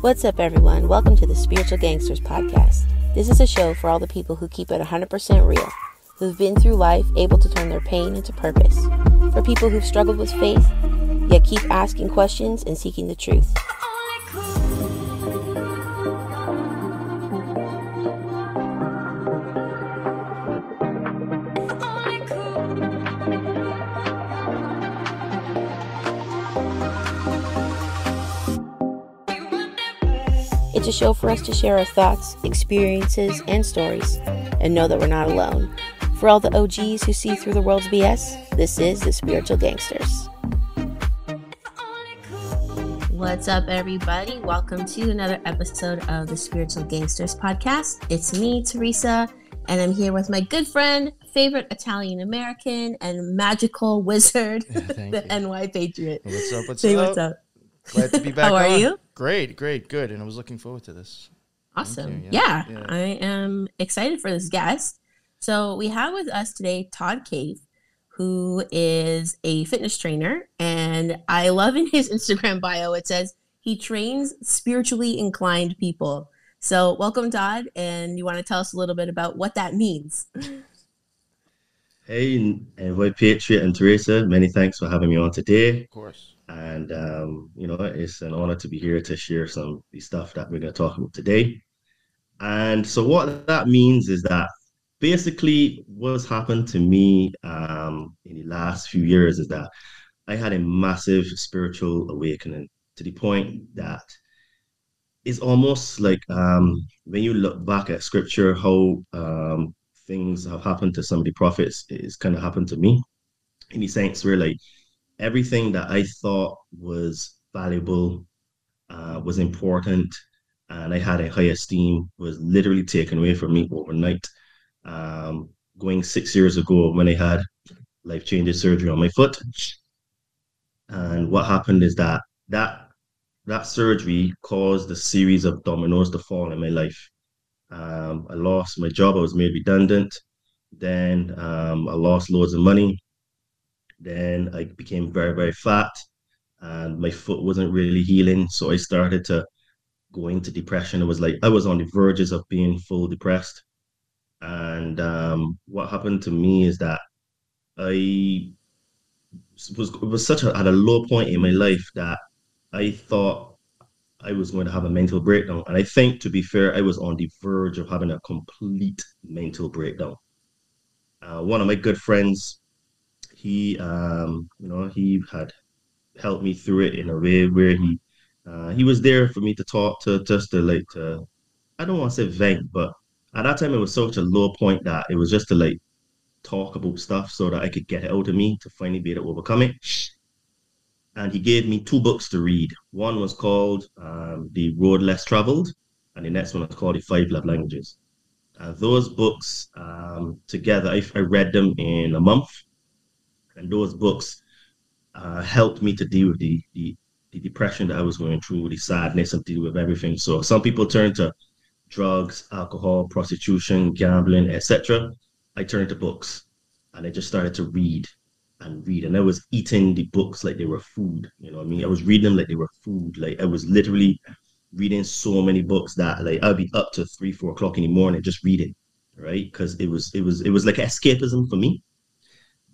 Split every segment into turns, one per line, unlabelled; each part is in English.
What's up, everyone? Welcome to the Spiritual Gangsters podcast. This is a show for all the people who keep it 100% real, who've been through life able to turn their pain into purpose, for people who've struggled with faith, yet keep asking questions and seeking the truth. A show for us to share our thoughts, experiences, and stories, and know that we're not alone. For all the OGs who see through the world's BS, this is the Spiritual Gangsters. What's up, everybody? Welcome to another episode of the Spiritual Gangsters podcast. It's me, Teresa, and I'm here with my good friend, favorite Italian American, and magical wizard, the
you.
NY Patriot.
What's up? What's
Say
up?
what's up.
Glad to be back.
How are
on.
you?
Great, great, good. And I was looking forward to this.
Awesome. Yeah,
Yeah, yeah.
I am excited for this guest. So we have with us today Todd Cave, who is a fitness trainer, and I love in his Instagram bio it says he trains spiritually inclined people. So welcome, Todd, and you want to tell us a little bit about what that means?
Hey, NY Patriot and Teresa, many thanks for having me on today.
Of course.
And, um, you know, it's an honor to be here to share some of the stuff that we're going to talk about today. And so, what that means is that basically what's happened to me um, in the last few years is that I had a massive spiritual awakening to the point that it's almost like um, when you look back at scripture, how um, things have happened to some of the prophets, it's kind of happened to me in the sense where like everything that I thought was valuable, uh, was important, and I had a high esteem was literally taken away from me overnight. Um, going six years ago when I had life changing surgery on my foot. And what happened is that that that surgery caused a series of dominoes to fall in my life. Um, I lost my job. I was made redundant. Then um, I lost loads of money. Then I became very, very fat, and my foot wasn't really healing. So I started to go into depression. It was like I was on the verges of being full depressed. And um, what happened to me is that I was was such a at a low point in my life that I thought I was going to have a mental breakdown. And I think, to be fair, I was on the verge of having a complete mental breakdown. Uh, one of my good friends, he, um, you know, he had helped me through it in a way where he, uh, he was there for me to talk to, just to like to, I don't want to say vent, but at that time it was such a low point that it was just to like talk about stuff so that I could get it out of me to finally be able to overcome it and he gave me two books to read. One was called um, The Road Less Traveled, and the next one was called The Five Love Languages. And those books um, together, I, I read them in a month, and those books uh, helped me to deal with the, the the depression that I was going through, the sadness, and deal with everything. So some people turn to drugs, alcohol, prostitution, gambling, etc. I turned to books, and I just started to read and read. And I was eating the books like they were food. You know what I mean? I was reading them like they were food. Like I was literally reading so many books that like I'd be up to three, four o'clock in the morning just reading, right? Because it was it was it was like escapism for me.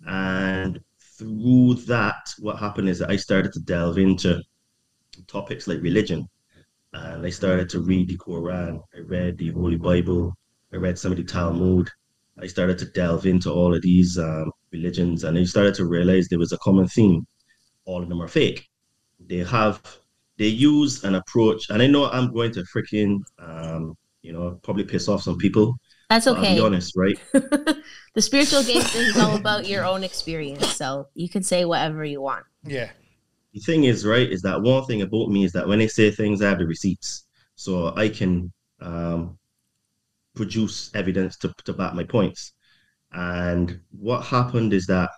And through that, what happened is that I started to delve into topics like religion. And I started to read the Quran. I read the Holy Bible. I read some of the Talmud. I started to delve into all of these um, religions, and I started to realize there was a common theme. All of them are fake. They have, they use an approach, and I know I'm going to freaking, um, you know, probably piss off some people.
That's
but I'll
okay.
be honest, right?
the spiritual gangsters is all about your own experience, so you can say whatever you want.
Yeah.
The thing is, right, is that one thing about me is that when I say things, I have the receipts, so I can um, produce evidence to, to back my points. And what happened is that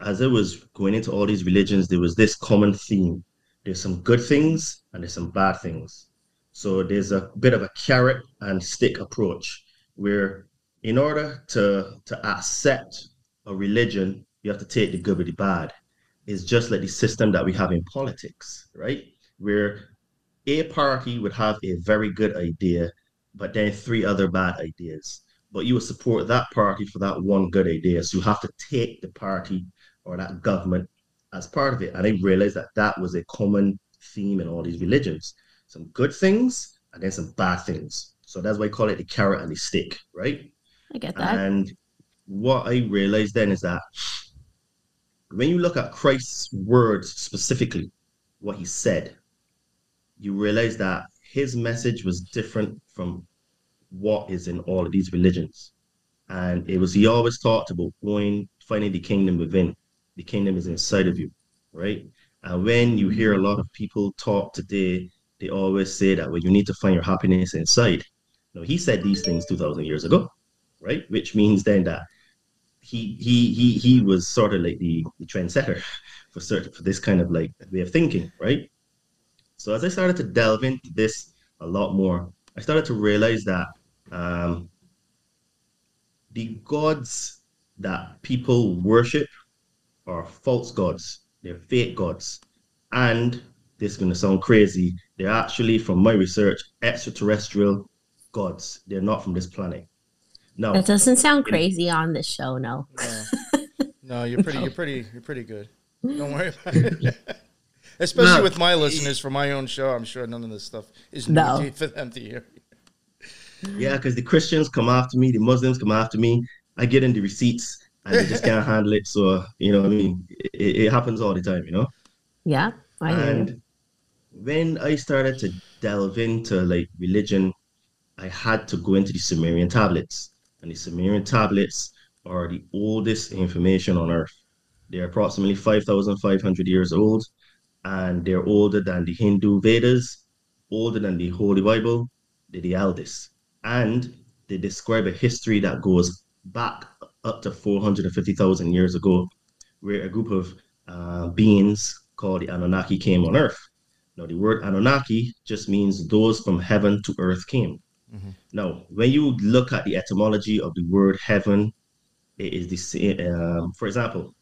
as I was going into all these religions, there was this common theme. There's some good things and there's some bad things. So there's a bit of a carrot and stick approach where in order to to accept a religion, you have to take the good with the bad. It's just like the system that we have in politics, right? Where a party would have a very good idea, but then three other bad ideas. But you would support that party for that one good idea. So you have to take the party or that government as part of it. And I realized that that was a common theme in all these religions some good things and then some bad things. So that's why I call it the carrot and the stick, right?
I get that.
And what I realized then is that when you look at Christ's words specifically, what he said, you realize that his message was different from what is in all of these religions. And it was he always talked about going, finding the kingdom within. The kingdom is inside of you, right? And when you hear a lot of people talk today, they always say that well, you need to find your happiness inside. Now he said these things two thousand years ago, right? Which means then that he he he he was sort of like the, the trendsetter for certain for this kind of like way of thinking, right? So as I started to delve into this a lot more, I started to realize that um, the gods that people worship are false gods. They're fake gods. And this is going to sound crazy. They're actually, from my research, extraterrestrial gods. They're not from this planet. No,
That doesn't sound crazy on this show, no.
No, no you're pretty. You're pretty. You're pretty good. Don't worry about it. Especially
No.
with my listeners for my own show, I'm sure none of this stuff is
No.
new for them to hear.
yeah, because the Christians come after me, the Muslims come after me. I get in the receipts and they just can't handle it. So, you know what I mean? It, it happens all the time, you know?
Yeah, I hear you.
and when I started to delve into like religion, I had to go into the Sumerian tablets. And the Sumerian tablets are the oldest information on earth. They're approximately 5,500 years old, and they're older than the Hindu Vedas, older than the Holy Bible. They're the eldest. And they describe a history that goes back up to 450,000 years ago, where a group of uh, beings called the Anunnaki came on Earth. Now, the word Anunnaki just means those from heaven to earth came. Now, when you look at the etymology of the word heaven, it is the same. Um, for example,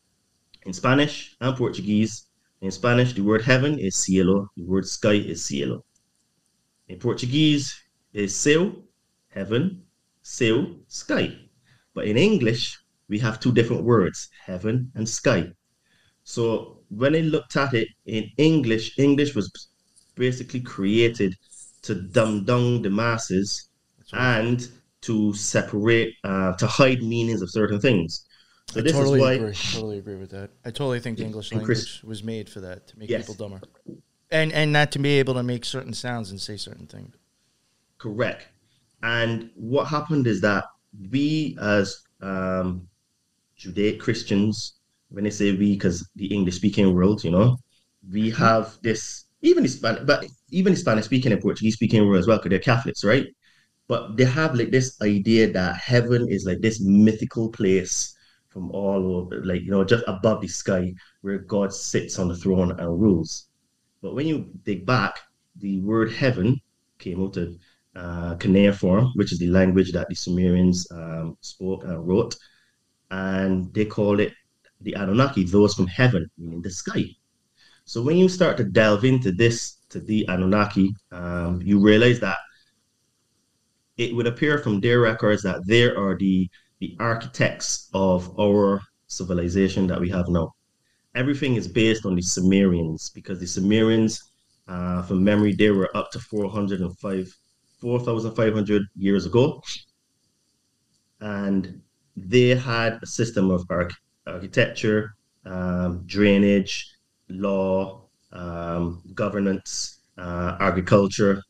in Spanish and Portuguese, in Spanish, the word heaven is cielo, the word sky is cielo. In Portuguese, is céu, heaven, céu, sky. But in English, we have two different words, heaven and sky. So when I looked at it in English, English was basically created to dumb down the masses
right.
and to separate, uh, to hide meanings of certain things. So
I
this
totally
is why,
agree. Totally agree with that. I totally think the English language
Chris-
was made for that to make
Yes.
people dumber, and and not to be able to make certain sounds and say certain things.
correct. And what happened is that we, as um, Judaic Christians, when they say we, because the English-speaking world, you know, we have this even Spanish, but even Spanish-speaking and Portuguese-speaking world as well, because they're Catholics, right? But they have like this idea that heaven is like this mythical place from all over, like you know, just above the sky, where God sits on the throne and rules. But when you dig back, the word heaven came out of uh, cuneiform, which is the language that the Sumerians um, spoke and wrote, and they call it the Anunnaki, those from heaven, meaning the sky. So when you start to delve into this, to the Anunnaki, um, you realize that it would appear from their records that they are the the architects of our civilization that we have now. Everything is based on the Sumerians because the Sumerians, uh, from memory, they were up to 405, 4,500 years ago. And they had a system of arch- architecture, um, drainage, law, um, governance, uh, agriculture.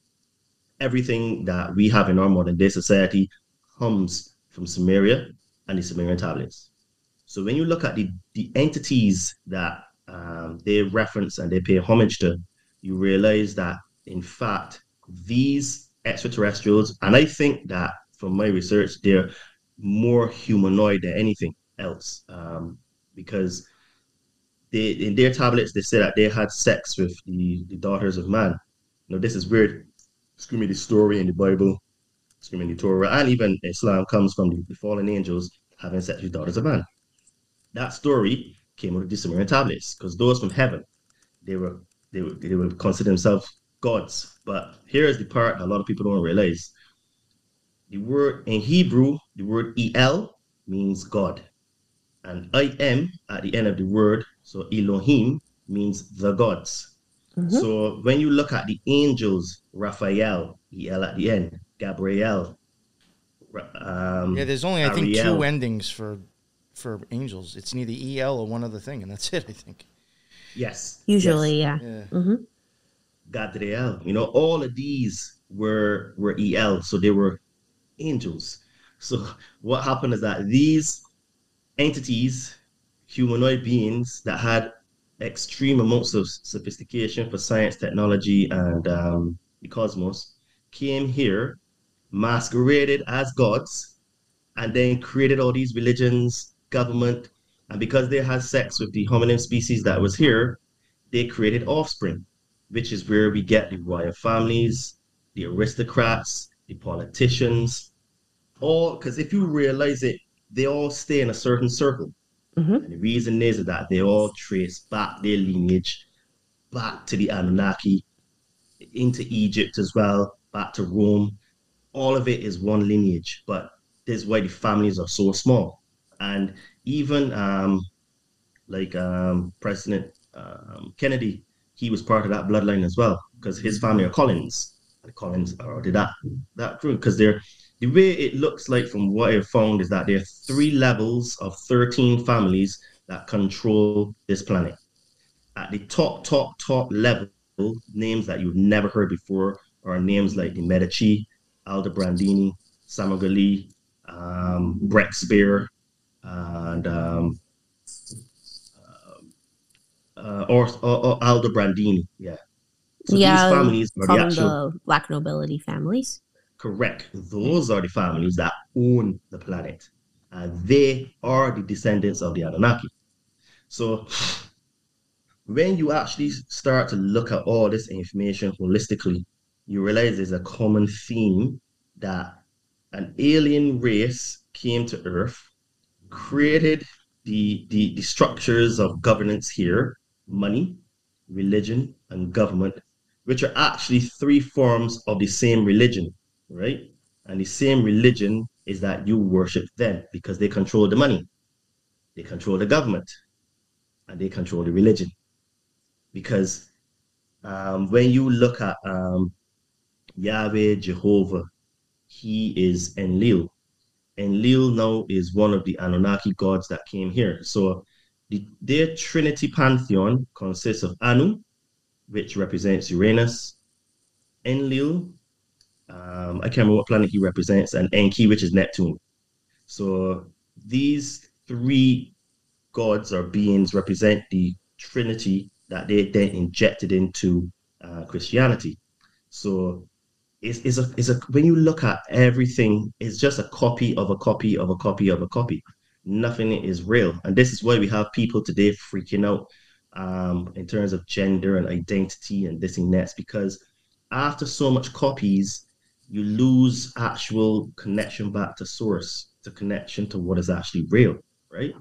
Everything that we have in our modern day society comes from Sumeria and the Sumerian tablets. So when you look at the, the entities that um, they reference and they pay homage to, you realize that in fact these extraterrestrials, and I think that from my research, they're more humanoid than anything else, um, because they in their tablets they say that they had sex with the, the daughters of man. Now this is weird. Screw me, the story in the Bible, screw me, the Torah, and even Islam comes from the, the fallen angels having sex with daughters of man. That story came out of the Sumerian tablets because those from heaven, they were they were they would consider themselves gods. But here is the part a lot of people don't realize. The word in Hebrew, the word El means God. And I am at the end of the word, so Elohim means the gods. Mm-hmm. So when you look at the angels, Raphael, El at the end, Gabriel.
Um, yeah, there's only I think two endings for for angels. It's neither El or one other thing, and that's it. I think.
Yes.
Usually,
yes.
yeah. yeah. Mm-hmm.
Gadriel. You know, all of these were were El, so they were angels. So what happened is that these entities, humanoid beings that had extreme amounts of sophistication for science, technology, and um, the cosmos, came here, masqueraded as gods, and then created all these religions, government, and because they had sex with the hominin species that was here, they created offspring which is where we get the royal families, the aristocrats, the politicians, all because if you realize it, they all stay in a certain circle. Mm-hmm. And the reason is that they all trace back their lineage back to the Anunnaki, into Egypt as well, back to Rome. All of it is one lineage, but this is why the families are so small. And even um, like um, President um, Kennedy, he was part of that bloodline as well because his family are Collins. The Collins are did that that group because they're the way it looks like from what I've found is that there are three levels of 13 families that control this planet. At the top, top, top level, names that you've never heard before are names like the Medici, Aldobrandini, Samoguli, um, Breakspear, and um, uh, or, or, or Aldobrandini. Yeah.
So yeah, these families are the actual the black nobility families.
Correct. Those are the families that own the planet, and they are the descendants of the Anunnaki. So, when you actually start to look at all this information holistically, you realize there's a common theme that an alien race came to Earth, created the, the, the structures of governance here, money, religion, and government, which are actually three forms of the same religion, right? And the same religion is that you worship them because they control the money, they control the government, and they control the religion. Because um, when you look at um, Yahweh, Jehovah, he is Enlil. Enlil now is one of the Anunnaki gods that came here. So the, their Trinity pantheon consists of Anu, which represents Uranus, Enlil, um, I can't remember what planet he represents, and Enki, which is Neptune. So these three gods or beings represent the Trinity that they then injected into uh, Christianity. So it's, it's, a, it's a when you look at everything, it's just a copy of a copy of a copy of a copy nothing is real. And this is why we have people today freaking out um, in terms of gender and identity and this and that, because after so much copies, you lose actual connection back to source, to connection to what is actually real, right?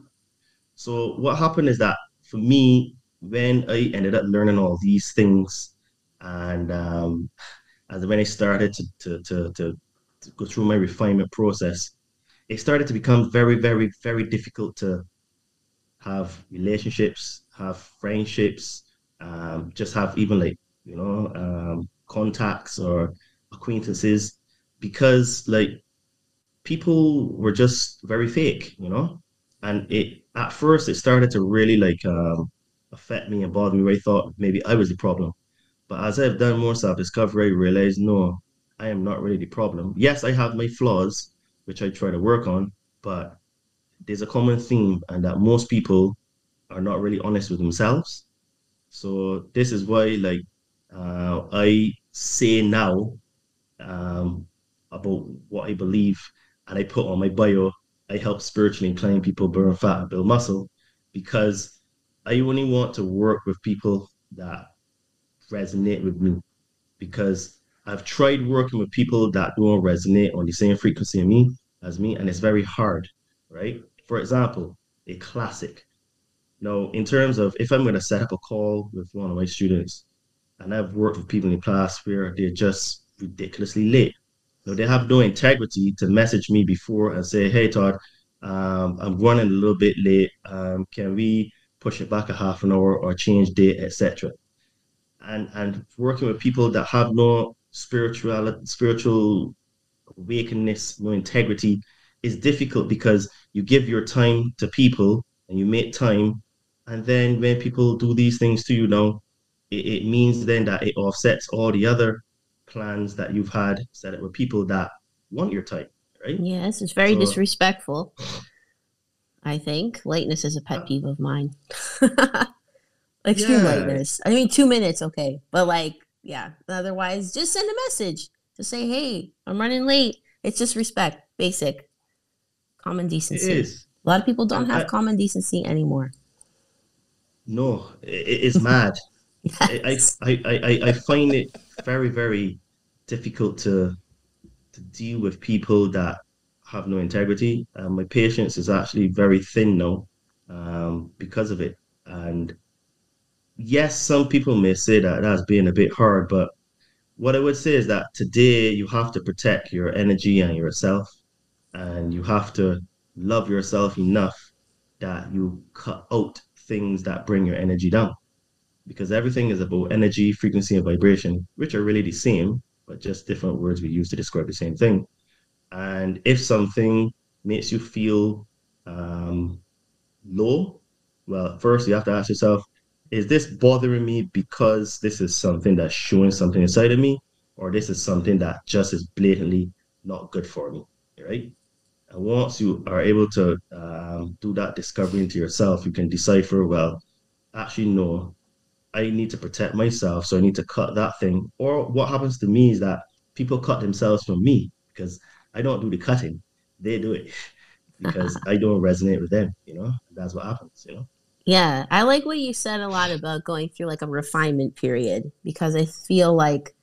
So what happened is that for me, when I ended up learning all these things, and um, as when I started to, to, to, to, to go through my refinement process, it started to become very, very, very difficult to have relationships, have friendships, um, just have even like, you know, um, contacts or acquaintances because like people were just very fake, you know? And it at first it started to really like um, affect me and bother me where I thought maybe I was the problem. But as I've done more self-discovery, I realized no, I am not really the problem. Yes, I have my flaws, which I try to work on, but there's a common theme, and that most people are not really honest with themselves. So this is why, like, uh, I say now um, about what I believe, and I put on my bio. I help spiritually inclined people burn fat and build muscle, because I only want to work with people that resonate with me, because I've tried working with people that don't resonate on the same frequency as me, as me, and it's very hard, right? For example, a classic. Now, in terms of if I'm going to set up a call with one of my students, and I've worked with people in class where they're just ridiculously late. So they have no integrity to message me before and say, "Hey Todd, um, I'm running a little bit late. Um, can we push it back a half an hour or change date, etc." And and working with people that have no spiritual spiritual awakeness, no integrity, is difficult because you give your time to people and you make time, and then when people do these things to you now, it, it means then that it offsets all the other plans that you've had set up with people that want your type, right?
Yes, it's very so, disrespectful. I think lateness is a pet uh. peeve of mine. Extreme yeah. lateness. I mean, two minutes, okay, but like, yeah. Otherwise, just send a message to say, "Hey, I'm running late." It's just respect, basic, common decency. A lot of people don't have I, common decency anymore.
No, it's mad. yes. I, I, I, I find it very, very difficult to to deal with people that have no integrity. Um, my patience is actually very thin now um, because of it. And yes, some people may say that that's being a bit hard, but what I would say is that today you have to protect your energy and yourself, and you have to love yourself enough that you cut out things that bring your energy down. Because everything is about energy, frequency, and vibration, which are really the same, but just different words we use to describe the same thing. And if something makes you feel um, low, well, first you have to ask yourself, is this bothering me because this is something that's showing something inside of me, or this is something that just is blatantly not good for me, right? And once you are able to um, do that discovery into yourself, you can decipher, well, actually, no, I need to protect myself, so I need to cut that thing. Or what happens to me is that people cut themselves from me because I don't do the cutting; they do it because I don't resonate with them. You know, that's what happens. You know.
Yeah, I like what you said a lot about going through like a refinement period because I feel like,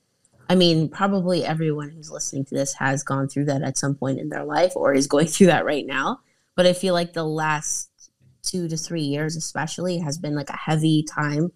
I mean, probably everyone who's listening to this has gone through that at some point in their life or is going through that right now. But I feel like the last two to three years, especially, has been like a heavy time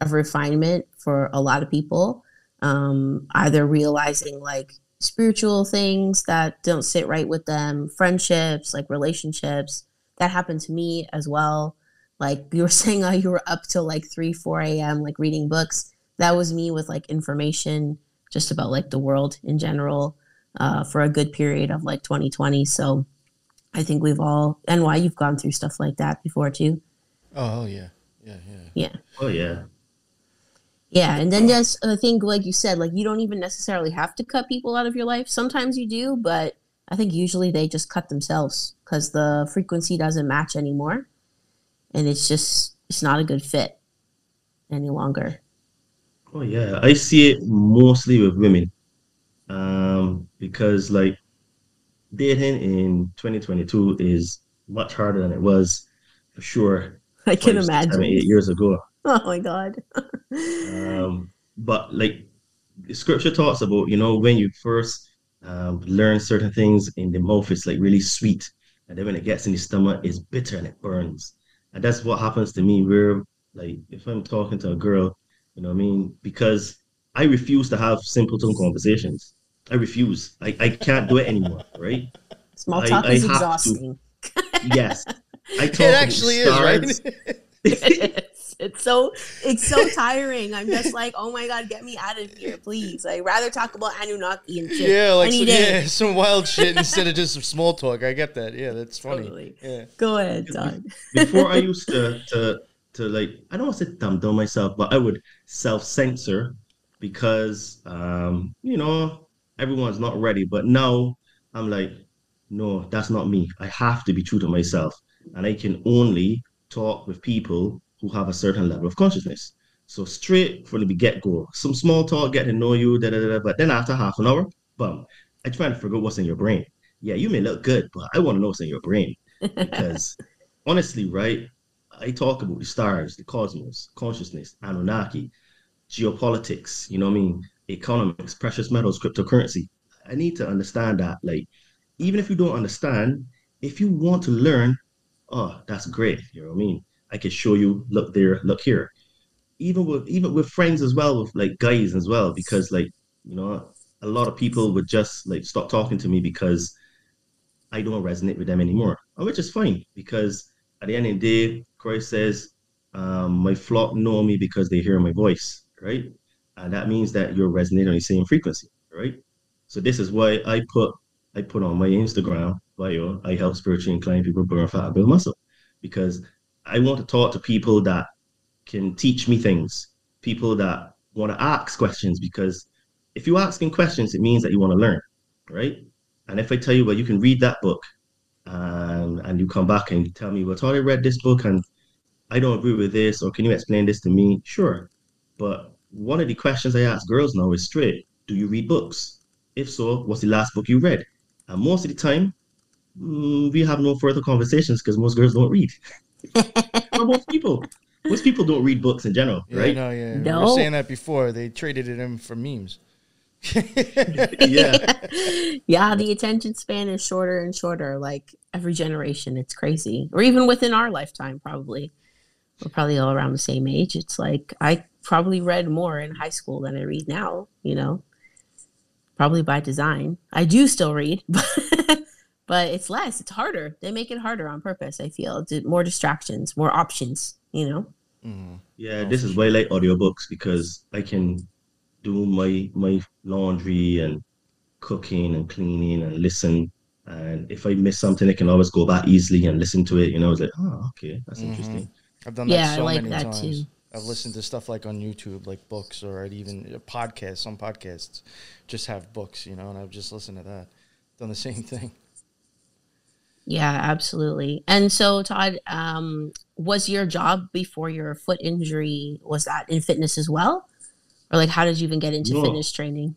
of refinement for a lot of people. Um, either realizing like spiritual things that don't sit right with them, friendships, like relationships. That happened to me as well. Like you were saying, oh, you were up till like 3, 4 a.m., like reading books. That was me with like information just about like the world in general uh, for a good period of like 2020. So I think we've all, and why you've gone through stuff like that before too.
Oh, yeah. Yeah, yeah.
Yeah.
Oh, yeah.
Yeah, and then just I think like you said, like you don't even necessarily have to cut people out of your life. Sometimes you do, but I think usually they just cut themselves because the frequency doesn't match anymore, and it's just it's not a good fit any longer.
Oh yeah, I see it mostly with women, um, because like dating in 2022 is much harder than it was for sure.
I can imagine
seven, eight years ago.
Oh my god.
um, but like scripture talks about, you know, when you first um, learn certain things in the mouth, it's like really sweet, and then when it gets in the stomach, it's bitter and it burns. And that's what happens to me. Where like if I'm talking to a girl, you know what I mean, because I refuse to have simpleton conversations. I refuse. I, I can't do it anymore, right?
Small talk I, is I exhausting.
yes. I
talk it actually is, right?
It's so it's so tiring. I'm just like, oh my god, get me out of here, please. I'd rather talk about Anunnaki and shit.
Yeah, like some, yeah, some wild shit instead of just some small talk. I get that. Yeah, that's funny. Totally. Yeah.
Go ahead, Don.
Before I used to to to like I don't want to say dumb dumb myself, but I would self censor because um, you know, everyone's not ready. But now I'm like, no, that's not me. I have to be true to myself. And I can only talk with people who have a certain level of consciousness. So straight from the get go, some small talk, get to know you, da, da, da, but then after half an hour, boom, I try to figure out what's in your brain. Yeah, you may look good, but I want to know what's in your brain. Because honestly, right, I talk about the stars, the cosmos, consciousness, Anunnaki, geopolitics, you know what I mean? Economics, precious metals, cryptocurrency. I need to understand that. Like, even if you don't understand, if you want to learn, oh, that's great. You know what I mean? I can show you, look there, look here. even with even with friends as well, with like guys as well, because like you know, a lot of people would just like stop talking to me because I don't resonate with them anymore, which is fine because at the end of the day, Christ says, um, "My flock know me because they hear my voice." Right, and that means that you're resonating on the same frequency, right? So this is why I put I put on my Instagram bio. I help spiritually inclined people burn fat and build muscle because I want to talk to people that can teach me things, people that want to ask questions because if you're asking questions, it means that you want to learn, right? And if I tell you, well, you can read that book, um, and you come back and tell me, well, I read this book and I don't agree with this, or can you explain this to me? Sure. But one of the questions I ask girls now is straight Do you read books? If so, what's the last book you read? And most of the time, mm, we have no further conversations because most girls don't read. or most people. Most people don't read books in general,
yeah,
right?
No, yeah. No. We were saying that before. They traded it in for memes.
yeah. yeah, the attention span is shorter and shorter, like every generation. It's crazy. Or even within our lifetime, probably. We're probably all around the same age. It's like I probably read more in high school than I read now, you know. Probably by design. I do still read, but but it's less. It's harder. They make it harder on purpose, I feel. It's more distractions, more options, you know.
Mm-hmm. Yeah, this is why I like audiobooks because I can do my my laundry and cooking and cleaning and listen. And if I miss something, I can always go back easily and listen to it. You know, it's like, oh, okay, that's mm-hmm. interesting.
I've done that yeah, so I like many that times. Too. I've listened to stuff like on YouTube, like books, or I'd even podcasts. Some podcasts just have books, you know, and I've just listened to that. Done the same thing.
Yeah, absolutely. And so, Todd, um, was your job before your foot injury was that in fitness as well, or like how did you even get into no. fitness training?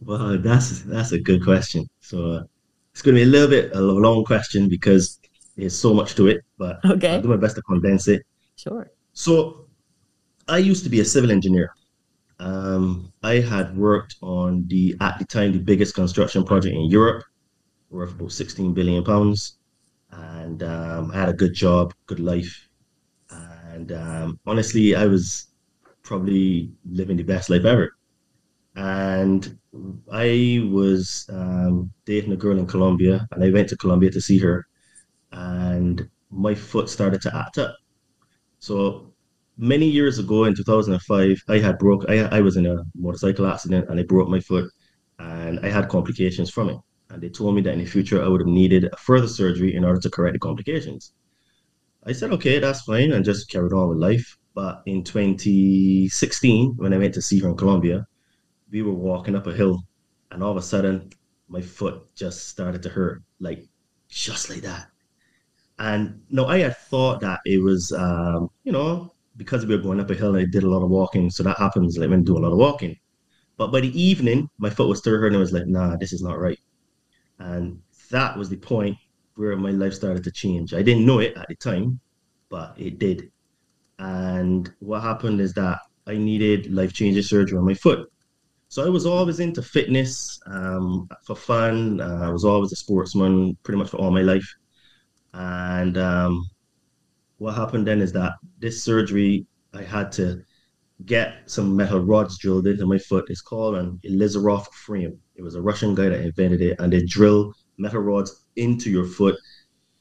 Well, that's that's a good question. So uh, it's going to be a little bit a long question because there's so much to it, but okay. I'll do my best to condense it.
Sure.
So I used to be a civil engineer. Um, I had worked on the at the time the biggest construction project in Europe worth about 16 billion pounds. And um, I had a good job, good life. And um, honestly, I was probably living the best life ever. And I was um, dating a girl in Colombia, and I went to Colombia to see her. And my foot started to act up. So many years ago in 2005, I had broke. I, I was in a motorcycle accident and I broke my foot, and I had complications from it and they told me that in the future I would have needed a further surgery in order to correct the complications. I said, okay, that's fine, and just carried on with life. But in 2016, when I went to see her in Colombia, we were walking up a hill, and all of a sudden, my foot just started to hurt, like just like that. And no, I had thought that it was, um, you know, because we were going up a hill and I did a lot of walking, so that happens like when I do a lot of walking. But by the evening, my foot was still hurting. I was like, nah, this is not right. And that was the point where my life started to change. I didn't know it at the time, but it did. And what happened is that I needed life changing surgery on my foot. So I was always into fitness um, for fun. Uh, I was always a sportsman pretty much for all my life. And um, what happened then is that this surgery, I had to get some metal rods drilled into my foot. It's called an Ilizarov frame. It was a Russian guy that invented it, and they drill metal rods into your foot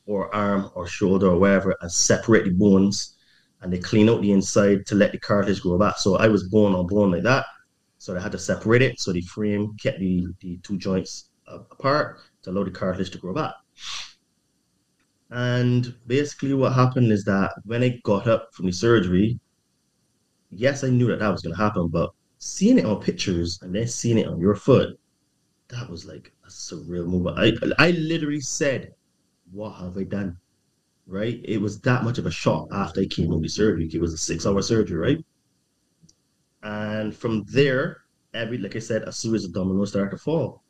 or arm or shoulder or wherever and separate the bones and they clean out the inside to let the cartilage grow back. So I was born on bone like that. So they had to separate it. So the frame kept the, the two joints uh, apart to allow the cartilage to grow back. And basically, what happened is that when I got up from the surgery, yes, I knew that that was going to happen, but seeing it on pictures and then seeing it on your foot, that was like a surreal moment. I I literally said, "What have I done?" Right? It was that much of a shock after I came out of surgery. It was a six-hour surgery, right? And from there, every like I said, a series of dominoes started to fall.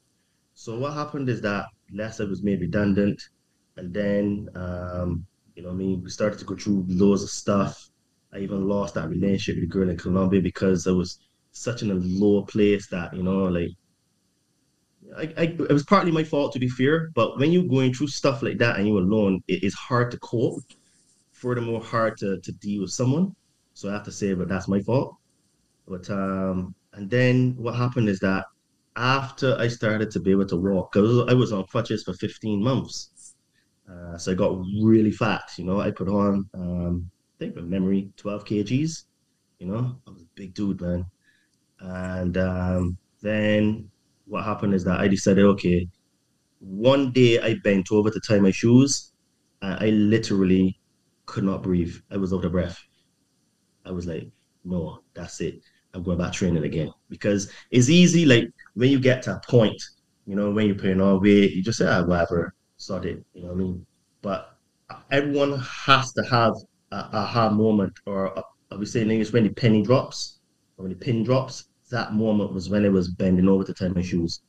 So what happened is that Leicester was made redundant, and then um, you know, I mean, we started to go through loads of stuff. I even lost that relationship with the girl in Colombia because I was such in a low place that you know, like I, I, it was partly my fault to be fair, but when you're going through stuff like that and you're alone, it is hard to cope. Furthermore, hard to, to deal with someone. So I have to say, but that's my fault. But um, and then what happened is that after I started to be able to walk, because I was on crutches for 15 months. Uh, so I got really fat, you know. I put on, um, I think from memory, 12 kgs, you know. I was a big dude, man. And um, then what happened is that I decided, okay, one day I bent over to tie my shoes, and I literally could not breathe. I was out of breath. I was like, no, that's it. I'm going back training again because it's easy. Like when you get to a point, you know, when you're putting on weight, you just say, ah, whatever, sort it. You know what I mean? But everyone has to have a aha moment, or I would say in English, when the penny drops, or when the pin drops. That moment was when it was bending over to tie my shoes,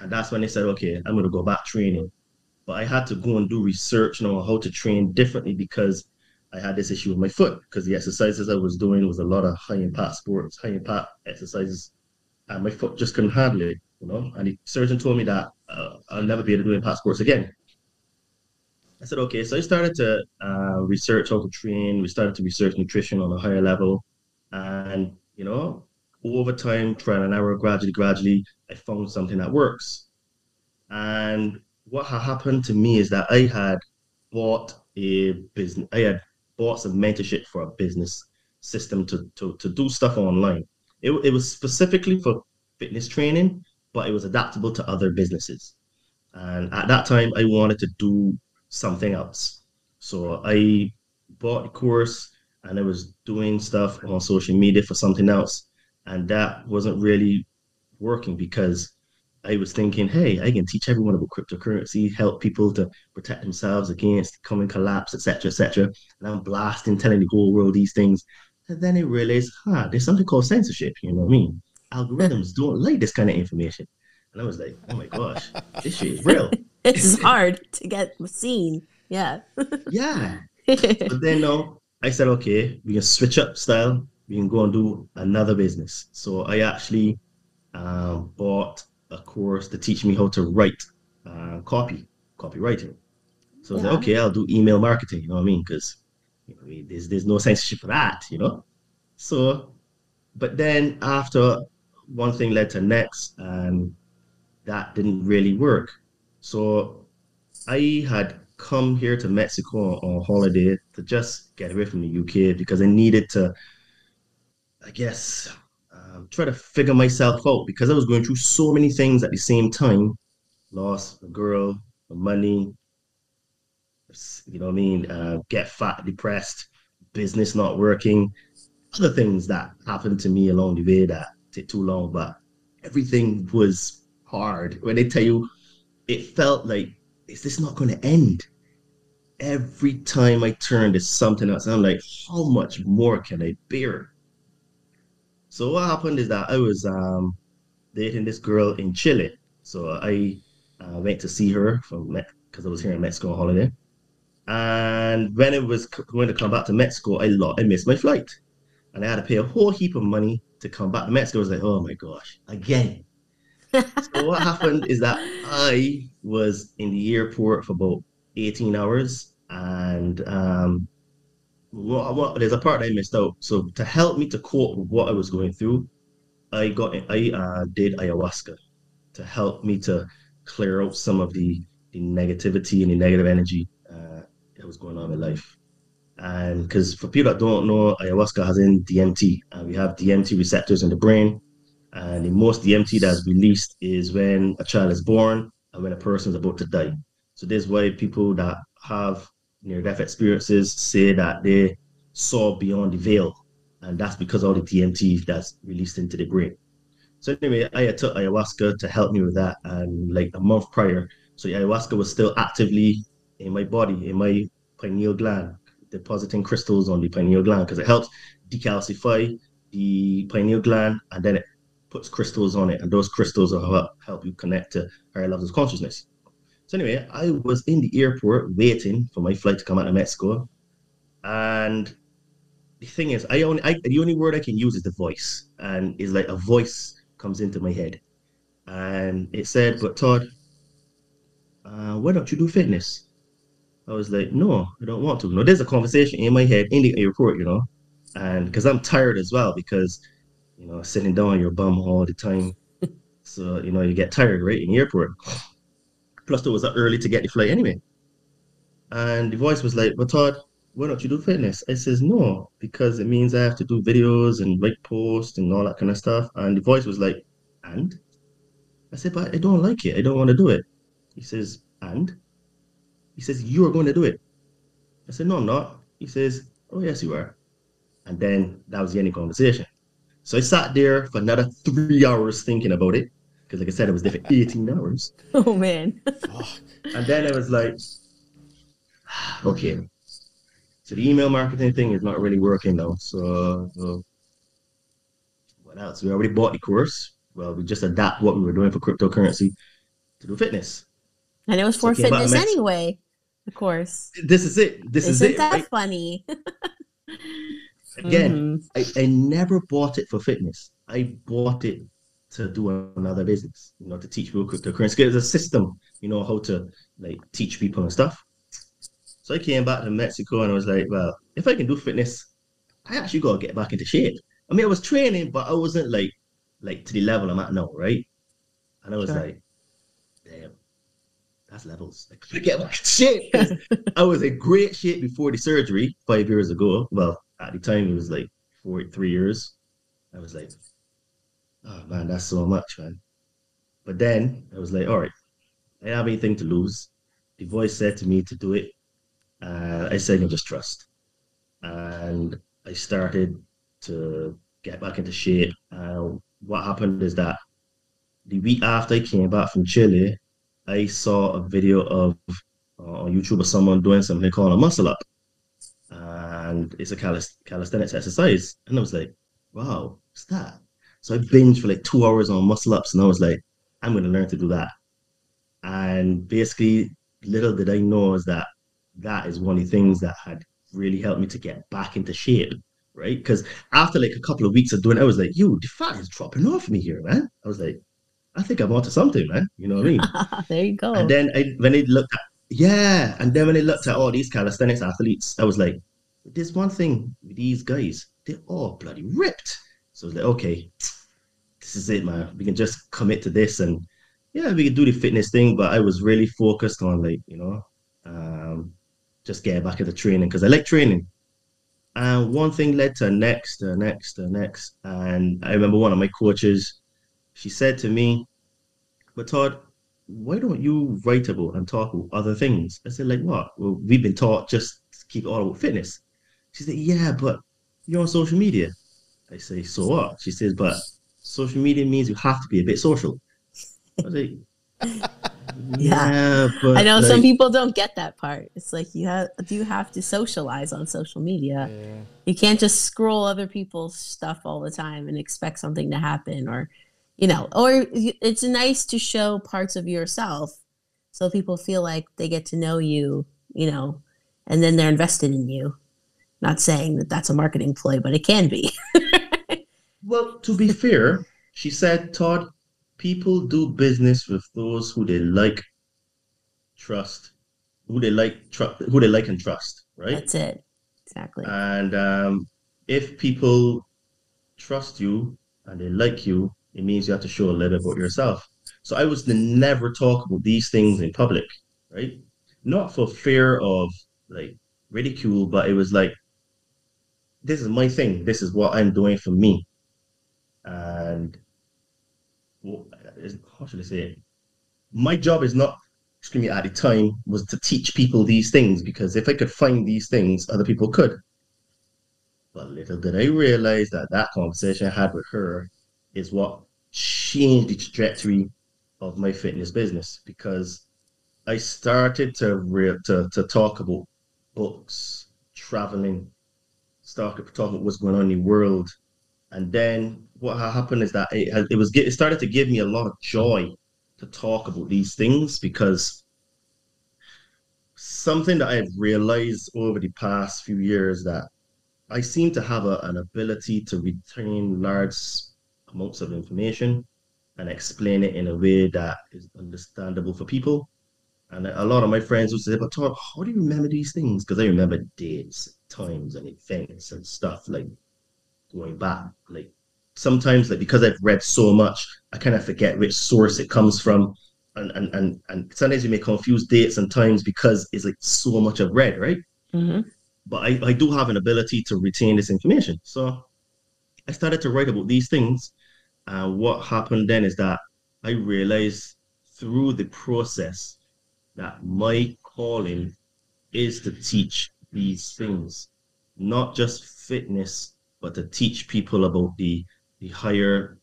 and that's when they said, okay, I'm going to go back training. But I had to go and do research you know, on how to train differently because I had this issue with my foot because the exercises I was doing was a lot of high impact sports, high impact exercises, and my foot just couldn't handle it, you know. And the surgeon told me that uh, I'll never be able to do impact sports again. I said, okay. So I started to uh, research how to train. We started to research nutrition on a higher level, and you know, over time, trial and error, gradually, gradually, I found something that works. And what had happened to me is that I had bought a business. I had bought some mentorship for a business system to, to, to do stuff online. It, it was specifically for fitness training, but it was adaptable to other businesses. And at that time, I wanted to do something else. So I bought the course and I was doing stuff on social media for something else. And that wasn't really working because I was thinking, hey, I can teach everyone about cryptocurrency, help people to protect themselves against coming collapse, etc., etc. And I'm blasting, telling the whole world these things. And then I realized, huh, there's something called censorship. You know what I mean? Algorithms don't like this kind of information. And I was like, oh my gosh, this shit is real.
this is hard to get seen. Yeah.
yeah. But then no, I said, okay, we can switch up style. We can go and do another business. So I actually um, bought a course to teach me how to write uh, copy, copywriting. So. I was like, okay, I'll do email marketing. You know what I mean? Because you know, there's there's no censorship for that, you know. So, but then after one thing led to next, and that didn't really work. So I had come here to Mexico on holiday to just get away from the UK because I needed to, I guess, um, try to figure myself out because I was going through so many things at the same time lost a girl, money, you know what I mean? Uh, get fat, depressed, business not working, other things that happened to me along the way that took too long, but everything was hard. When they tell you, it felt like, is this not going to end? Every time I turned, there's something else. I'm like, how much more can I bear? So what happened is that I was um, dating this girl in Chile. So I uh, went to see her from because I was here in Mexico on holiday. And when it was going to come back to Mexico, I I missed my flight, and I had to pay a whole heap of money to come back to Mexico. I was like, oh my gosh, again. so what happened is that I was in the airport for about 18 hours, and um, what, what, there's a part I missed out. So to help me to cope with what I was going through, I got I uh, did ayahuasca to help me to clear out some of the, the negativity and the negative energy uh, that was going on in life. And because for people that don't know, ayahuasca has in DMT, and we have DMT receptors in the brain. And the most DMT that's released is when a child is born and when a person is about to die. So this is why people that have near death experiences say that they saw beyond the veil, and that's because all the DMT that's released into the brain. So anyway, I took ayahuasca to help me with that, and like a month prior, so ayahuasca was still actively in my body, in my pineal gland, depositing crystals on the pineal gland because it helps decalcify the pineal gland, and then it puts crystals on it, and those crystals help, help you connect to higher levels of consciousness. So anyway, I was in the airport waiting for my flight to come out of Mexico, and the thing is, I only I, the only word I can use is the voice, and it's like a voice comes into my head, and it said, "But Todd, uh, why don't you do fitness?" I was like, "No, I don't want to." No, there's a conversation in my head in the airport, you know, and because I'm tired as well, because you know sitting down on your bum all the time, so you know you get tired, right, in the airport. Plus, it was early to get the flight anyway. And the voice was like, "But Todd, why don't you do fitness?" I says, "No, because it means I have to do videos and write posts and all that kind of stuff." And the voice was like, "And?" I said, "But I don't like it. I don't want to do it." He says, "And?" He says, "You are going to do it." I said, "No, I'm not." He says, "Oh yes, you are." And then that was the end of the conversation. So I sat there for another three hours thinking about it. Because like I said, it was there for 18 hours.
Oh man.
and then I was like, okay. So the email marketing thing is not really working now. So uh, what else? We already bought the course. Well, we just adapt what we were doing for cryptocurrency to do fitness.
And it was for so fitness anyway, of course.
This is it. This
Isn't
is it.
that right? funny?
Again, mm-hmm. I, I never bought it for fitness. I bought it to do another business, you know, to teach people cryptocurrency. There's a system, you know, how to like teach people and stuff. So I came back to Mexico and I was like, well, if I can do fitness, I actually gotta get back into shape. I mean, I was training, but I wasn't like like to the level I'm at now, right? And I was sure. like, damn, that's levels. Like, forget my shit. I was in great shape before the surgery five years ago. Well, at the time it was like four, three years. I was like, oh man, that's so much, man. But then I was like, all right, I have anything to lose. The voice said to me to do it. Uh, I said, you just trust. And I started to get back into shape. Uh, what happened is that the week after I came back from Chile, I saw a video of uh, on YouTube of someone doing something called a muscle up and it's a calist- calisthenics exercise. And I was like, wow, what's that? So I binged for like two hours on muscle ups, and I was like, I'm going to learn to do that. And basically, little did I know is that that is one of the things that had really helped me to get back into shape, right? Because after like a couple of weeks of doing it, I was like, yo, the fat is dropping off me here, man. I was like, I think I'm onto something, man. You know what I mean?
there you go.
And then I, when I looked at, yeah, and then when I looked at all these calisthenics athletes, I was like, there's one thing with these guys, they're all bloody ripped. So I was like, okay, this is it, man. We can just commit to this and yeah, we can do the fitness thing, but I was really focused on like, you know, um, just getting back at the training because I like training. And one thing led to next, uh, next, uh, next. And I remember one of my coaches, she said to me, but Todd, why don't you write about and talk about other things? I said, like what? Well, we've been taught just keep all about fitness. She said, Yeah, but you're on social media. I say, So what? She says, But social media means you have to be a bit social. I was like,
yeah, yeah I know like, some people don't get that part. It's like you have do have to socialize on social media. Yeah. You can't just scroll other people's stuff all the time and expect something to happen or you know, or it's nice to show parts of yourself so people feel like they get to know you, you know, and then they're invested in you. Not saying that that's a marketing ploy, but it can be.
well, to be fair, she said, Todd, people do business with those who they like, trust, who they like, tr- who they like and trust, right?
That's it. Exactly.
And um, if people trust you and they like you, it means you have to show a little bit about yourself. So I was to never talk about these things in public, right? Not for fear of like ridicule, but it was like this is my thing. This is what I'm doing for me. And well, how should I say it? My job is not, excuse me, at the time was to teach people these things because if I could find these things, other people could. But little did I realize that that conversation I had with her is what changed the trajectory of my fitness business because I started to re- to to talk about books, traveling, started talking about what's going on in the world. And then what happened is that it, it was it started to give me a lot of joy to talk about these things because something that I've realized over the past few years that I seem to have a, an ability to retain large amounts of information and explain it in a way that is understandable for people. And a lot of my friends would say, but Todd, how do you remember these things? Because I remember dates, times, and events and stuff like going back. Like sometimes, like because I've read so much, I kind of forget which source it comes from. And, and and and sometimes you may confuse dates and times because it's like so much I've read, right? Mm-hmm. But I, I do have an ability to retain this information. So I started to write about these things. And what happened then is that I realized through the process that my calling is to teach these things, not just fitness, but to teach people about the, the higher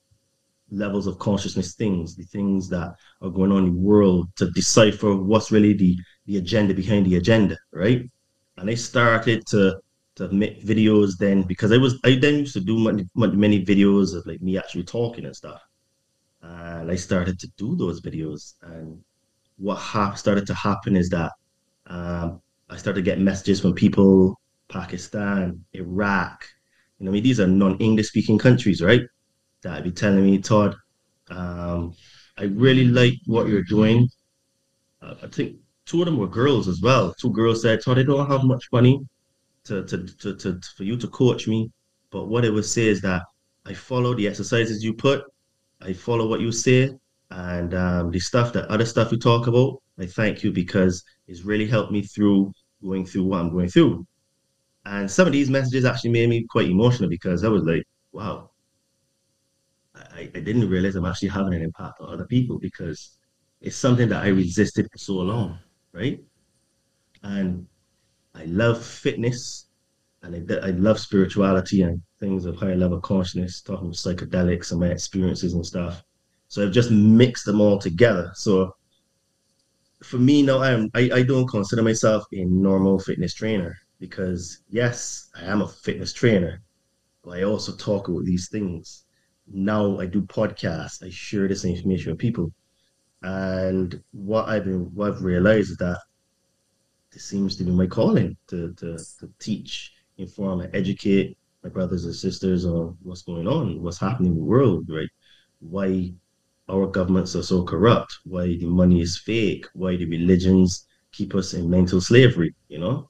levels of consciousness things, the things that are going on in the world, to decipher what's really the, the agenda behind the agenda, right? And I started to to make videos then because I was I then used to do many, many videos of like me actually talking and stuff. And I started to do those videos. And what ha- started to happen is that um, I started getting messages from people, Pakistan, Iraq. I mean, these are non-English speaking countries, right? That be telling me, Todd, um, I really like what you're doing. Uh, I think two of them were girls as well. Two girls said, Todd, I don't have much money to, to, to, to, for you to coach me. But what it would say is that I follow the exercises you put, I follow what you say, and um, the stuff that other stuff you talk about. I thank you because it's really helped me through going through what I'm going through. And some of these messages actually made me quite emotional because I was like, wow, I, I didn't realize I'm actually having an impact on other people because it's something that I resisted for so long, right? And I love fitness and I, I love spirituality and things of higher level consciousness, talking about psychedelics and my experiences and stuff. So I've just mixed them all together. So for me now, I'm I, I don't consider myself a normal fitness trainer because yes, I am a fitness trainer, but I also talk about these things. Now I do podcasts, I share this information with people. And what I've been what I've realized is that this seems to be my calling to, to, to teach, inform, and educate my brothers and sisters on what's going on, what's happening in the world, right? Why our governments are so corrupt, why the money is fake, why the religions keep us in mental slavery, you know?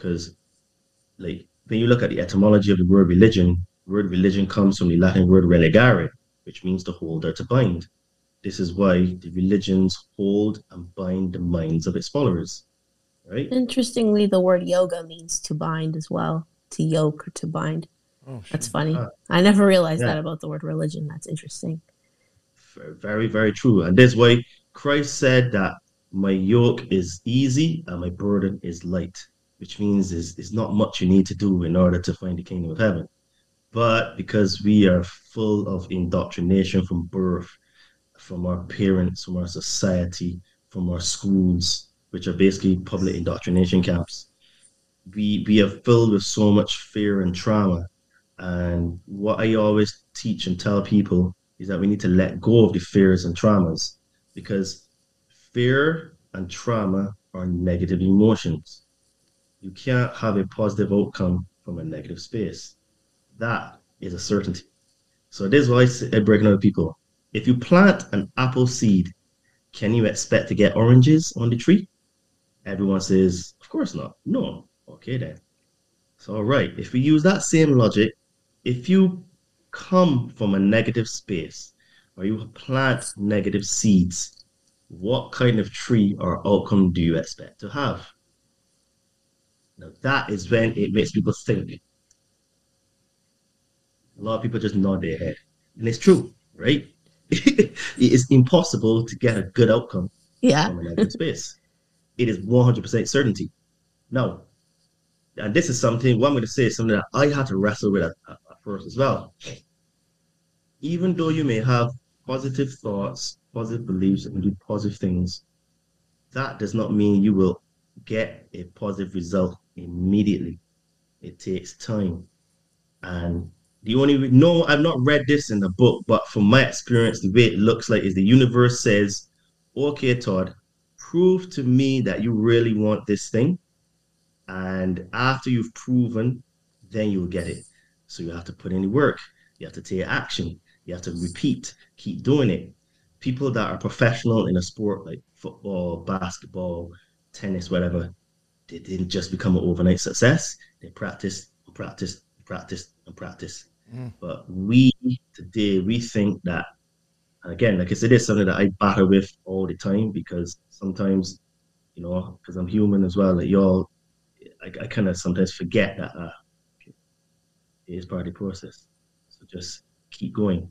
Because, like, when you look at the etymology of the word religion, word religion comes from the Latin word religare, which means to hold or to bind. This is why the religions hold and bind the minds of its followers right?
Interestingly, the word yoga means to bind as well, to yoke or to bind. Oh, That's funny. Uh, I never realized yeah. that about the word religion. That's interesting.
Very, very true. And that's why Christ said that my yoke is easy and my burden is light, which means is it's not much you need to do in order to find the kingdom of heaven. But because we are full of indoctrination from birth, from our parents, from our society, from our schools, which are basically public indoctrination camps. We we are filled with so much fear and trauma. And what I always teach and tell people is that we need to let go of the fears and traumas because fear and trauma are negative emotions. You can't have a positive outcome from a negative space. That is a certainty. So this is why I break down people. If you plant an apple seed, can you expect to get oranges on the tree? Everyone says, of course not. No. Okay then. So all right, if we use that same logic, if you come from a negative space or you plant negative seeds, what kind of tree or outcome do you expect to have? Now that is when it makes people think. A lot of people just nod their head. And it's true, right? it is impossible to get a good outcome
yeah.
from space it is 100% certainty. Now, and this is something, what I'm going to say is something that I had to wrestle with at, at first as well. Even though you may have positive thoughts, positive beliefs, and do positive things, that does not mean you will get a positive result immediately. It takes time. And the only no, I've not read this in the book, but from my experience, the way it looks like is the universe says, okay, Todd, prove to me that you really want this thing. And after you've proven, then you'll get it. So you have to put in the work. You have to take action. You have to repeat, keep doing it. People that are professional in a sport like football, basketball, tennis, whatever, they didn't just become an overnight success. They practice, practice, practice, and practiced practice. Mm. But we today we think that and again, like I said, it's something that I battle with all the time because sometimes, you know, because I'm human as well. Like y'all, I, I kind of sometimes forget that uh, it is part of the process. So just keep going.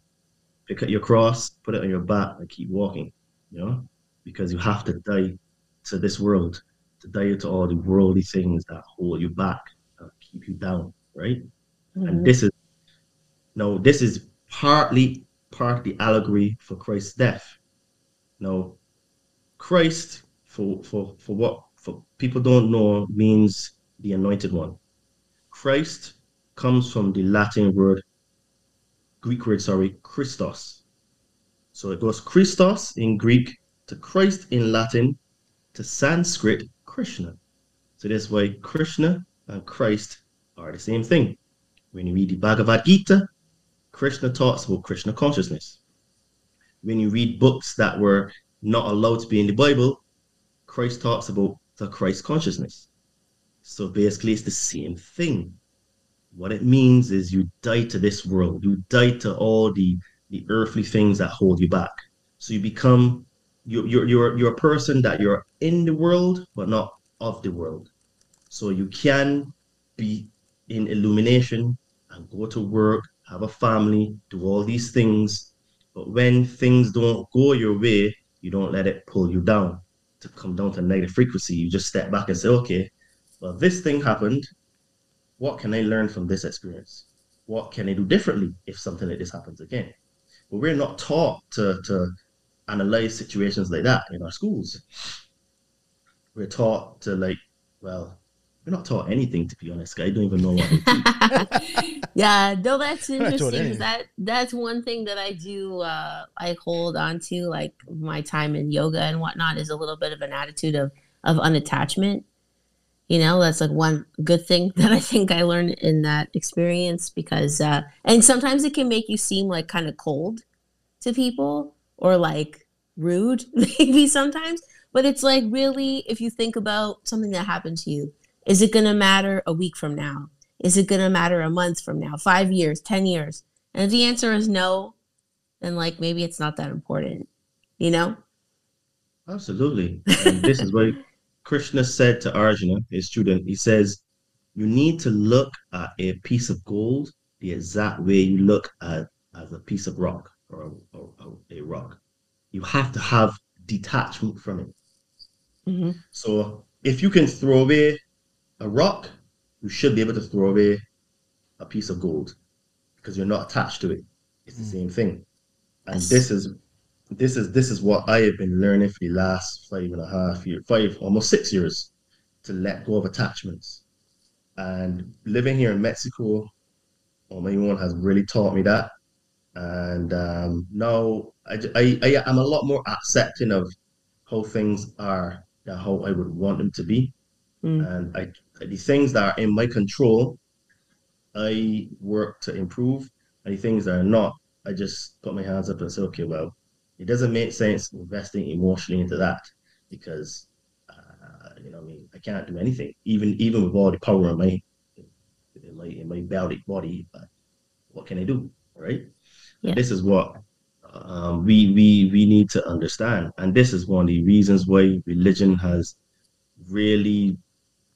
Pick up your cross, put it on your back, and keep walking. You know, because you have to die to this world, to die to all the worldly things that hold you back, that keep you down, right? Mm-hmm. And this is no, this is partly part of the allegory for Christ's death. Now, Christ, for for for what for people don't know, means the anointed one. Christ comes from the Latin word, Greek word, sorry, Christos. So it goes Christos in Greek to Christ in Latin to Sanskrit Krishna. So that's why Krishna and Christ are the same thing. When you read the Bhagavad Gita, Krishna talks about Krishna consciousness. When you read books that were not allowed to be in the Bible, Christ talks about the Christ consciousness. So basically, it's the same thing. What it means is you die to this world, you die to all the, the earthly things that hold you back. So you become you you're you're you're a person that you're in the world but not of the world. So you can be in illumination and go to work have a family, do all these things. But when things don't go your way, you don't let it pull you down to come down to negative frequency. You just step back and say, okay, well, this thing happened. What can I learn from this experience? What can I do differently if something like this happens again? But we're not taught to, to analyze situations like that in our schools. We're taught to like, well, we're not taught anything to be honest. I don't even know what.
yeah, no, that's interesting. That that's one thing that I do. Uh, I hold on to, like my time in yoga and whatnot, is a little bit of an attitude of of unattachment. You know, that's like one good thing that I think I learned in that experience because, uh, and sometimes it can make you seem like kind of cold to people or like rude, maybe sometimes. But it's like really, if you think about something that happened to you, is it going to matter a week from now? Is it going to matter a month from now, five years, 10 years? And if the answer is no, then like maybe it's not that important, you know?
Absolutely. And this is what Krishna said to Arjuna, his student. He says, You need to look at a piece of gold the exact way you look at as a piece of rock or a, or a rock. You have to have detachment from it. Mm-hmm. So if you can throw away a rock, you should be able to throw away a piece of gold because you're not attached to it. It's the mm. same thing. And this is this is this is what I have been learning for the last five and a half years, five almost six years, to let go of attachments. And living here in Mexico on my own has really taught me that. And um, now I, I, I am a lot more accepting of how things are than how I would want them to be. Mm. And I the things that are in my control, I work to improve. And the things that are not, I just put my hands up and say, okay, well, it doesn't make sense investing emotionally into that because, uh, you know, I mean, I can't do anything, even even with all the power in my in my in my body body. But what can I do, right? Yeah. This is what um, we we we need to understand, and this is one of the reasons why religion has really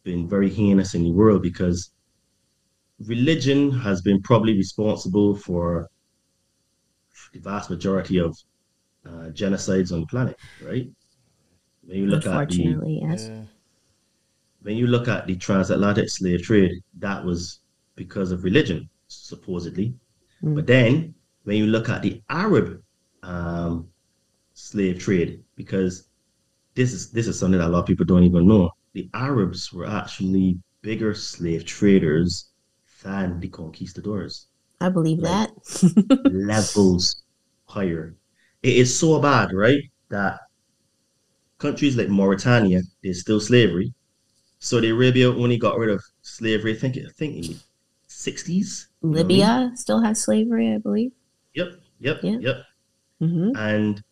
been very heinous in the world because religion has been probably responsible for the vast majority of uh, genocides on the planet, right? When you look at the, yes. When you look at the transatlantic slave trade, that was because of religion, supposedly. Mm. But then when you look at the Arab um, slave trade, because this is this is something that a lot of people don't even know the Arabs were actually bigger slave traders than the conquistadors.
I believe like, that.
levels higher. It is so bad, right? That countries like Mauritania, there's still slavery. Saudi Arabia only got rid of slavery, I think, I think in the 60s.
Libya I mean? still has slavery, I believe.
Yep, yep, yeah. yep. Mm-hmm. And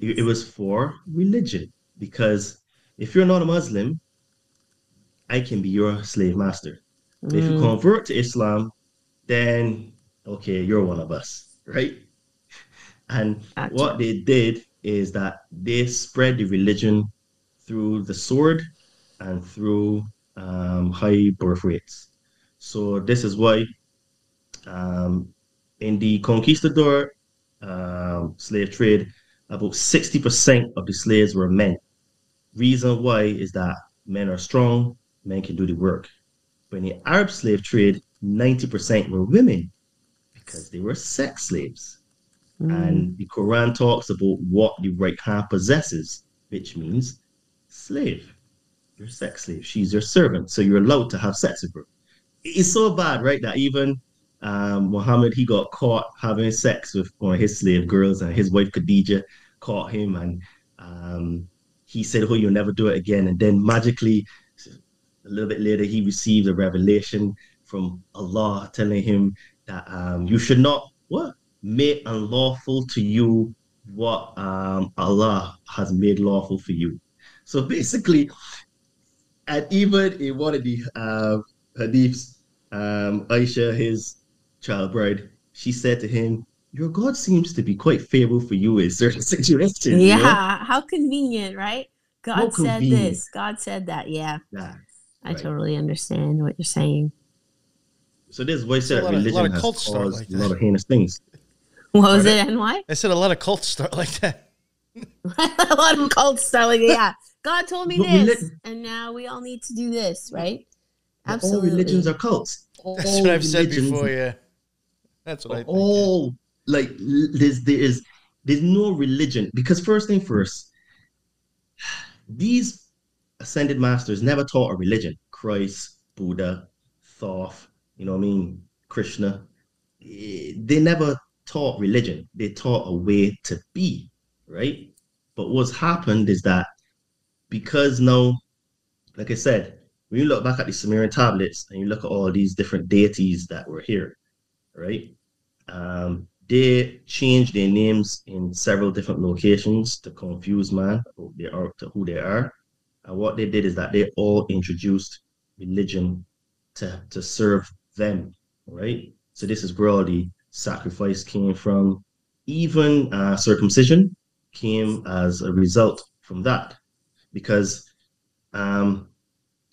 it, was for religion because if you're not a Muslim, I can be your slave master. Mm. If you mm. convert to Islam, then okay, you're one of us, right? And what they did is that they spread the religion through the sword and through um, high birth rates. So this is why um, in the conquistador um, slave trade, about 60% of the slaves were men. Reason why is that men are strong, men can do the work. But in the Arab slave trade, 90% were women because they were sex slaves. Mm. And the Quran talks about what the right hand possesses, which means slave. You're sex slave. She's your servant. So you're allowed to have sex with her. It's so bad, right? That even um, Muhammad, he got caught having sex with one of his slave girls, and his wife Khadija caught him, and um, he said, "Oh, you'll never do it again." And then magically, a little bit later, he received a revelation from Allah telling him that um, you should not what make unlawful to you what um, Allah has made lawful for you. So basically, and even in one of the uh, hadiths, um, Aisha, his child bride, she said to him, Your God seems to be quite favorable for you in certain situations. Yeah,
you know? how convenient, right? God said this, God said that. Yeah. yeah I right. totally understand what you're saying.
So this voice that religion has caused like a lot of heinous things.
What was it, and why?
I said a lot of cults start like that.
a lot of cults start like yeah. God told me but this, and now we all need to do this, right?
Absolutely. All religions are cults.
All That's what I've said before. Yeah, that's what I think.
All yeah. like there's there is there's no religion because first thing first, these ascended masters never taught a religion. Christ, Buddha, Thoth, you know what I mean, Krishna. Eh, they never taught religion. They taught a way to be, right? But what's happened is that because now, like I said, when you look back at the Sumerian tablets and you look at all these different deities that were here, right? Um, they changed their names in several different locations to confuse man who they are to who they are. And what they did is that they all introduced religion to, to serve them, right? So this is where all the sacrifice came from. Even uh, circumcision came as a result from that, because um,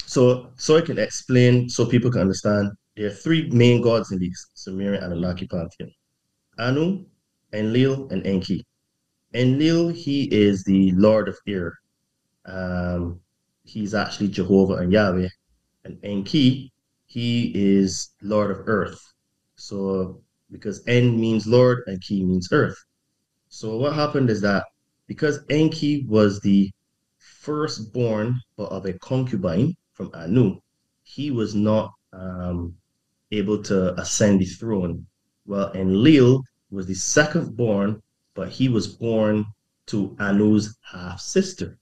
so so I can explain so people can understand. There are three main gods in the Sumerian Anunnaki pantheon: Anu, Enlil, and Enki. Enlil, he is the Lord of Air. Um, he's actually Jehovah and Yahweh. And Enki, he is Lord of Earth. So because En means Lord and Ki means Earth. So what happened is that because Enki was the firstborn but of a concubine from Anu, he was not um, able to ascend the throne. Well, Enlil was the second born, but he was born to Anu's half sister.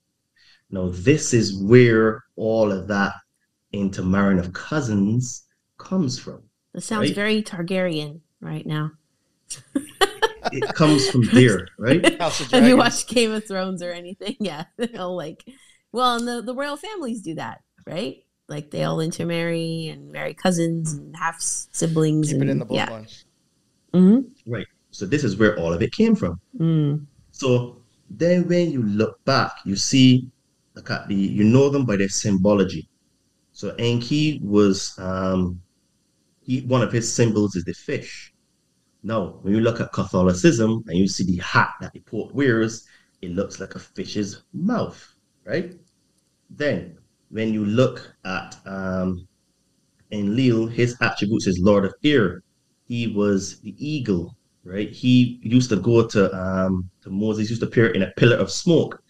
Now, this is where all of that intermarrying of cousins comes from.
This sounds right? very Targaryen right now.
it comes from there, right?
Have you watched Game of Thrones or anything? Yeah, they'll like, well, and the the royal families do that, right? Like they all intermarry and marry cousins and half siblings. Keep and, it in the bloodline.
Yeah. Mm-hmm. Right. So this is where all of it came from. Mm. So then, when you look back, you see, look at the, you know them by their symbology. So Enki was um, he, one of his symbols is the fish. Now, when you look at Catholicism and you see the hat that the Pope wears, it looks like a fish's mouth, right? Then, when you look at um, Enlil, his attributes is Lord of Air. He was the eagle, right? He used to go to, um, to Moses, used to appear in a pillar of smoke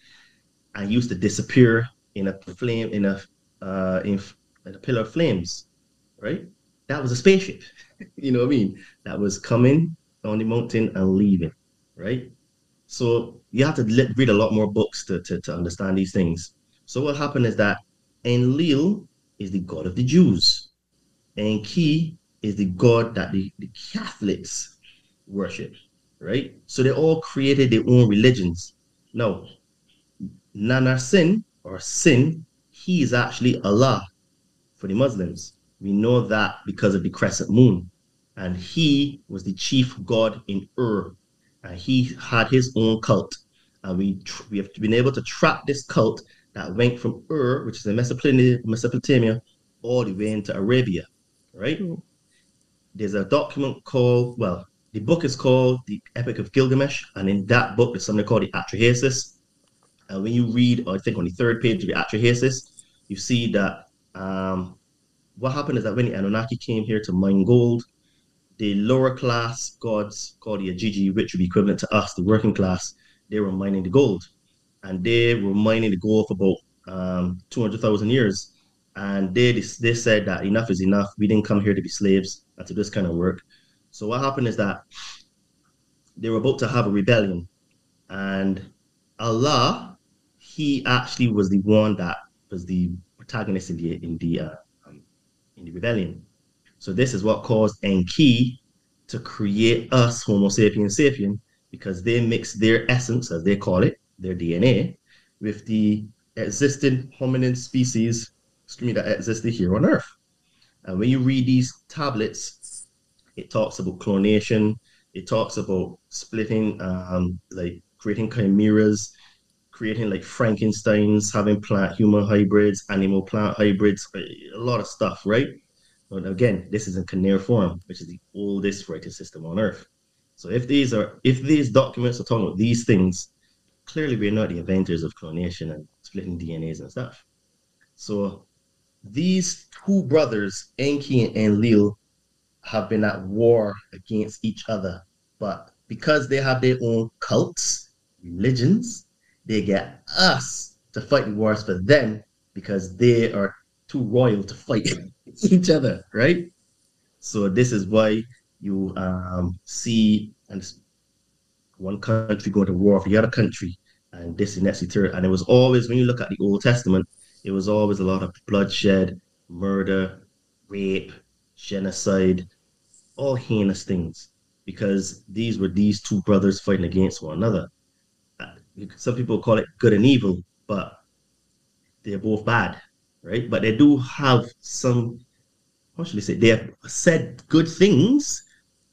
and used to disappear in a flame, in a, uh, in, in a pillar of flames, right? that was a spaceship. you know what I mean? That was coming on the mountain and leaving, right? So you have to read a lot more books to, to, to understand these things. So what happened is that Enlil is the god of the Jews. And Enki is the god that the, the Catholics worship, right? So they all created their own religions. Now, Nana Sin or Sin, he is actually Allah for the Muslims. We know that because of the crescent moon. and he was the chief god in Ur, and he had his own cult. And we we have been able to track this cult that went from Ur, which is in Mesopotamia, Mesopotamia all the way into Arabia, right? Mm. There's a document called, well, the book is called The Epic of Gilgamesh, and in that book, there's something called the Atrahasis. And when you read, I think on the third page of the Atrahasis, you see that um, what happened is that when the Anunnaki came here to mine gold, the lower class gods called the Igigi, which would be equivalent to us, the working class, they were mining the gold. And they were mining the gold for about um, 200,000 years. And they, they said that enough is enough. We didn't come here to be slaves and to do this kind of work. So what happened is that they were about to have a rebellion, and Allah, he actually was the one that was the protagonist in the in the uh, um, in the rebellion. So this is what caused Enki to create us, Homo sapiens sapien, because they mixed their essence, as they call it, their DNA, with the existing hominin species, that existed here on Earth. And when you read these tablets, it talks about clonation. It talks about splitting, um, like creating chimeras, creating like Frankenstein's, having plant human hybrids, animal plant hybrids, a lot of stuff, right? But again, this is in cuneiform, which is the oldest writing system on Earth. So if these are if these documents are talking about these things, clearly we're not the inventors of clonation and splitting DNAs and stuff. So these two brothers, Enki and Lil, have been at war against each other. But because they have their own cults, religions, they get us to fight wars for them because they are too royal to fight each other, right? So this is why you um, see and one country going to war for the other country, and this is next third. And it was always when you look at the Old Testament, it was always a lot of bloodshed, murder, rape, genocide, all heinous things because these were these two brothers fighting against one another. Some people call it good and evil, but they're both bad, right? But they do have some, how should I say, they have said good things,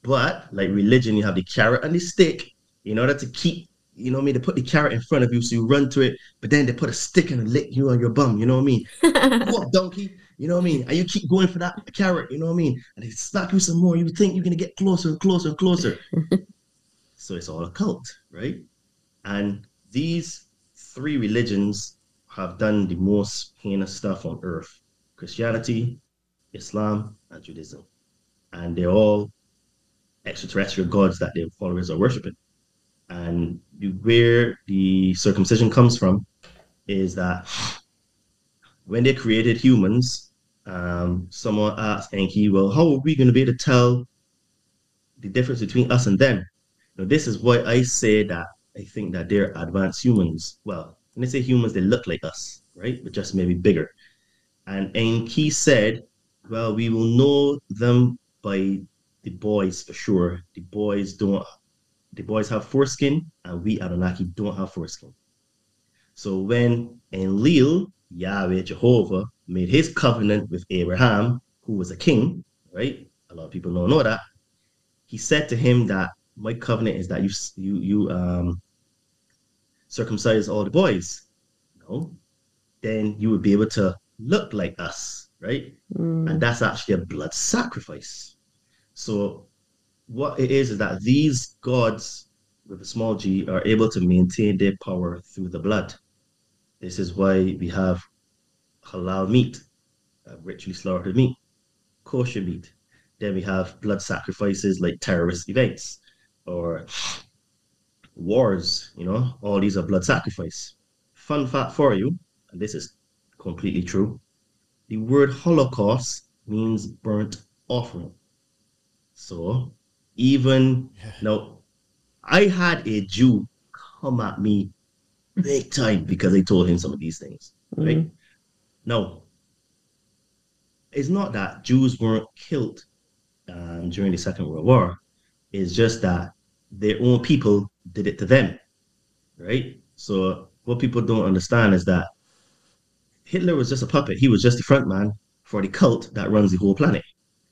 but like religion, you have the carrot and the stick in order to keep, you know what I mean? They put the carrot in front of you so you run to it, but then they put a stick and lick you on your bum, you know what I mean? what, donkey? You know what I mean? And you keep going for that carrot, you know what I mean? And they slap you some more. You think you're gonna get closer and closer and closer. so it's all a cult, right? And these three religions have done the most heinous stuff on earth: Christianity, Islam, and Judaism. And they're all extraterrestrial gods that their followers are worshiping. And where the circumcision comes from is that when they created humans, um, someone asked Enki, well, how are we going to be able to tell the difference between us and them? Now, this is why I say that I think that they're advanced humans. Well, when they say humans, they look like us, right? But just maybe bigger. And Enki said, well, we will know them by the boys for sure. The boys don't, the boys have foreskin, and we Anunnaki don't have foreskin. So when Enlil, Yahweh, Jehovah, made his covenant with Abraham, who was a king, right? A lot of people don't know that. He said to him that my covenant is that you you you um circumcise all the boys. No, then you would be able to look like us, right? Mm. And that's actually a blood sacrifice. So what it is is that these gods with a small g are able to maintain their power through the blood. This is why we have halal meat, uh, ritually slaughtered meat, kosher meat. Then we have blood sacrifices like terrorist events or wars, you know, all these are blood sacrifice. Fun fact for you, and this is completely true. The word Holocaust means burnt offering. So even yeah. now, I had a Jew come at me big time because I told him some of these things, right? Mm-hmm. No. It's not that Jews weren't killed um, during the Second World War. It's just that their own people did it to them, right? So what people don't understand is that Hitler was just a puppet. He was just the front man for the cult that runs the whole planet.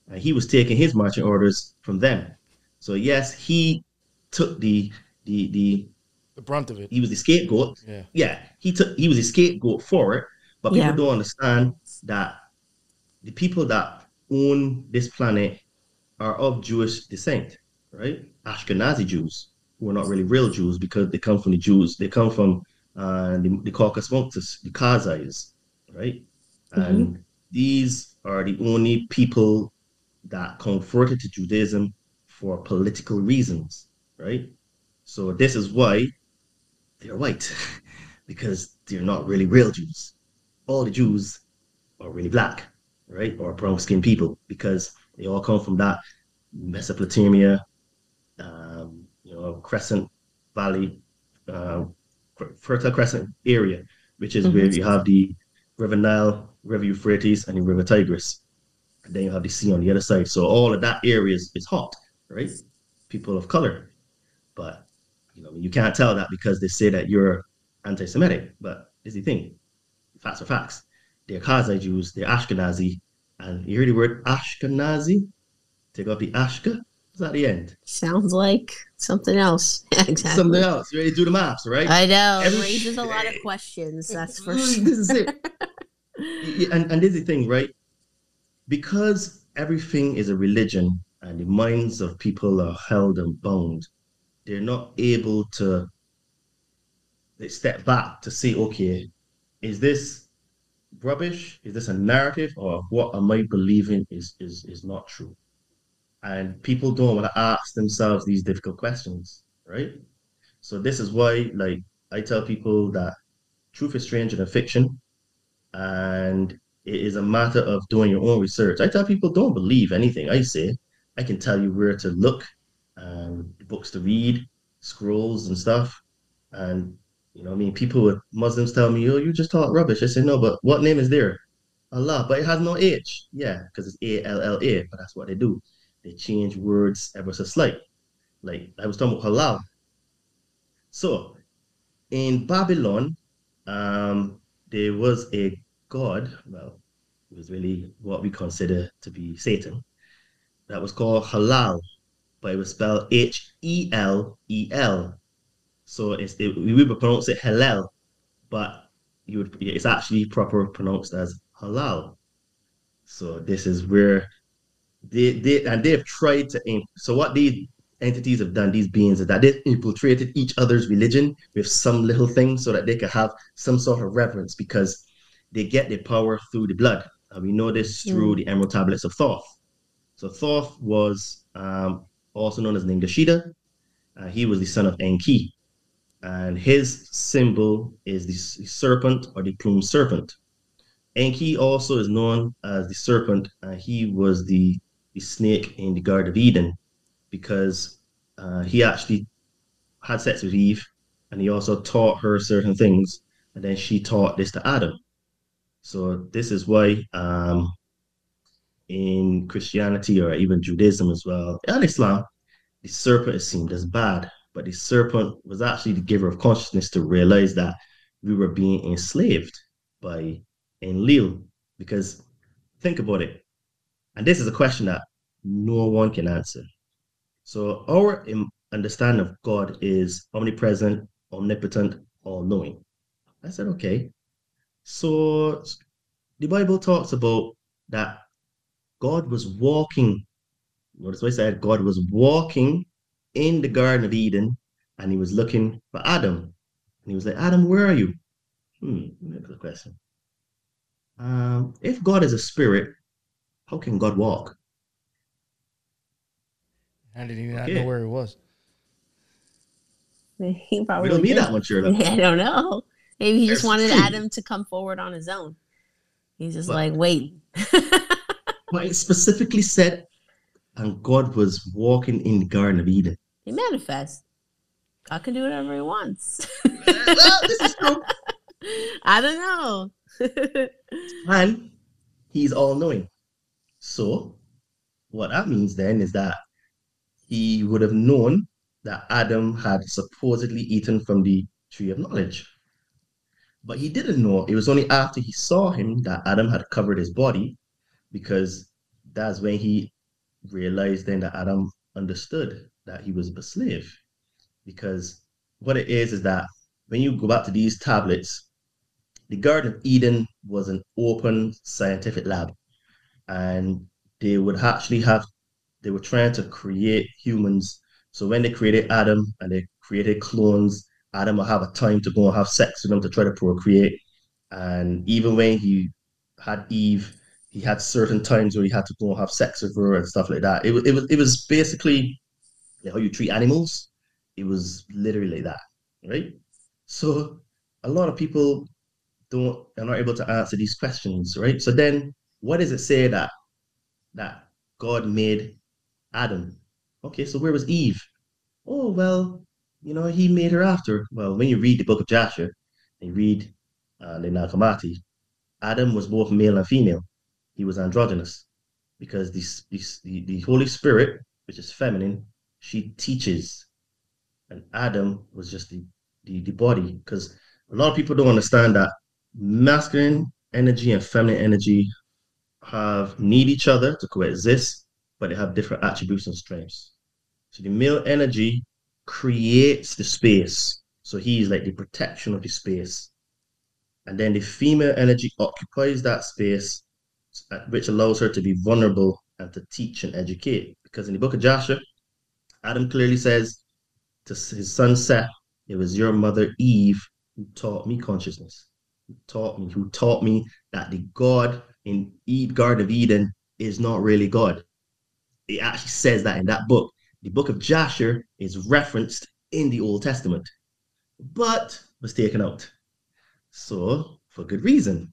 and he was taking his marching orders from them. So yes, he took the the the
the brunt of it.
He was the scapegoat.
Yeah,
yeah. He took he was the scapegoat for it. But people
Yeah.
don't understand that the people that own this planet are of Jewish descent, right? Ashkenazi Jews, who are not really real Jews because they come from the Jews. They come from uh, the, the Caucasus Mountains, the Khazars, right? And these are the only people that converted to Judaism for political reasons, right? So this is why they're white, because they're not really real Jews. All the Jews are really black, right? Or brown skinned people, because they all come from that Mesopotamia, um, you know, Crescent Valley, uh, Fertile Crescent area, which is where you have the River Nile, River Euphrates, and the River Tigris. And then you have the sea on the other side. So all of that area is, is hot, right? People of color. But you know, you can't tell that because they say that you're anti-Semitic. But is the thing. Facts are facts. They're Khazar Jews, they're Ashkenazi, and you hear the word Ashkenazi? Take off the Ashka, it's at the end.
Sounds like something else. exactly.
Something else. You ready to do the maths, right?
I know.
Every-
it raises a lot of questions. That's for
this
sure.
is it. And, and this is the thing, right? Because everything is a religion and the minds of people are held and bound, they're not able to they step back to say, okay, is this rubbish? Is this a narrative? Or what am I believing is is is not true? And people don't want to ask themselves these difficult questions, right? So this is why, like, I tell people that truth is stranger than fiction, and it is a matter of doing your own research. I tell people don't believe anything I say. I can tell you where to look, um, books to read, scrolls and stuff, and you know, I mean, people with Muslims tell me, "Oh, you just talk rubbish." I say, "No, but what name is there? Allah, but it has no H. Yeah, because it's A L L A. But that's what they do. They change words ever so slight. Like I was talking about halal. So, in Babylon, um, there was a god. Well, it was really what we consider to be Satan. That was called halal, but it was spelled H E L E L. So it's it, we would pronounce it halal, but you would it's actually proper pronounced as halal. So this is where they they and they've tried to. So what these entities have done, these beings, is that they've infiltrated each other's religion with some little thing so that they can have some sort of reverence because they get their power through the blood. And we know this through the Emerald Tablets of Thoth. So Thoth was um, also known as Ningishzida. Uh, he was the son of Enki and his symbol is the serpent or the plumed serpent. Enki also is known as the serpent, and he was the, the snake in the Garden of Eden because uh, he actually had sex with Eve, and he also taught her certain things, and then she taught this to Adam. So this is why um, in Christianity or even Judaism as well, and Islam, the serpent is seen as bad but the serpent was actually the giver of consciousness to realize that we were being enslaved by Enlil. Because think about it, and this is a question that no one can answer. So our understanding of God is omnipresent, omnipotent, all-knowing. I said, okay. So the Bible talks about that God was walking. Notice what I said, God was walking in the Garden of Eden and he was looking for Adam. And he was like, Adam, where are you? Hmm, that's a question. Um, if God is a spirit, how can God walk?
How did he not
Okay.
know where he was?
He probably
We don't need
did.
that one, Shirley.
I don't know. Maybe he just wanted
two.
Adam to come forward on his own. He's just
But-
like, wait.
But it specifically said, and God was walking in the Garden of Eden.
he manifests. God can do whatever he wants.
well, this is true.
I don't know.
And he's all knowing. So, what that means then is that he would have known that Adam had supposedly eaten from the tree of knowledge. But he didn't know. It was only after he saw him that Adam had covered his body, because that's when he realized then that Adam understood that he was a slave. Because what it is is that when you go back to these tablets, the Garden of Eden was an open scientific lab. And they would actually have, they were trying to create humans. So when they created Adam and they created clones, Adam would have a time to go and have sex with them to try to procreate. And even when he had Eve, he had certain times where he had to go have sex with her and stuff like that. It, it was it was basically how you treat animals. It was literally that, right? So a lot of people don't are not able to answer these questions, right? So then what does it say that that God made Adam? Okay, so where was Eve? Oh well, you know, he made her after. Well, when you read the book of Jasher, and you read uh, Hammadi, Adam was both male and female. He was androgynous because the, the, the Holy Spirit, which is feminine, she teaches. And Adam was just the, the, the body because a lot of people don't understand that masculine energy and feminine energy have need each other to coexist, but they have different attributes and strengths. So the male energy creates the space. So he's like the protection of the space. And then the female energy occupies that space, which allows her to be vulnerable and to teach and educate. Because in the book of Jasher, Adam clearly says to his son Seth, it was your mother Eve who taught me consciousness, who taught me, who taught me that the God in Eve, Garden of Eden is not really God. It actually says that in that book. The book of Jasher is referenced in the Old Testament, but was taken out. So, for good reason.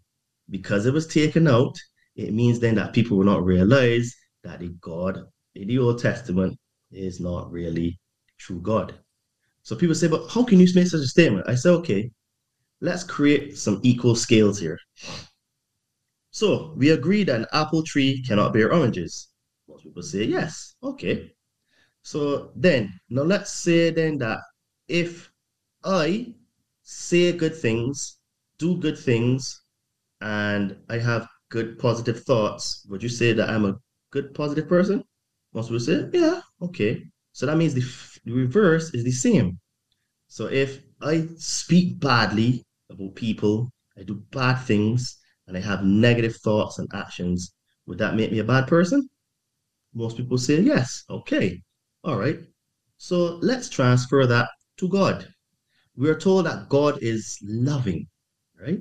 Because it was taken out, it means then that people will not realize that the God in the Old Testament is not really true God. So people say, but how can you make such a statement? I say, okay, let's create some equal scales here. So we agree that an apple tree cannot bear oranges. Most people say yes. Okay. So then, now let's say then that if I say good things, do good things, and I have good positive thoughts, would you say that I'm a good positive person? Most people say, yeah, okay. So that means the, the reverse is the same. So if I speak badly about people, I do bad things, and I have negative thoughts and actions, would that make me a bad person? Most people say yes. Okay. All right. So let's transfer that to God. We are told that God is loving, right?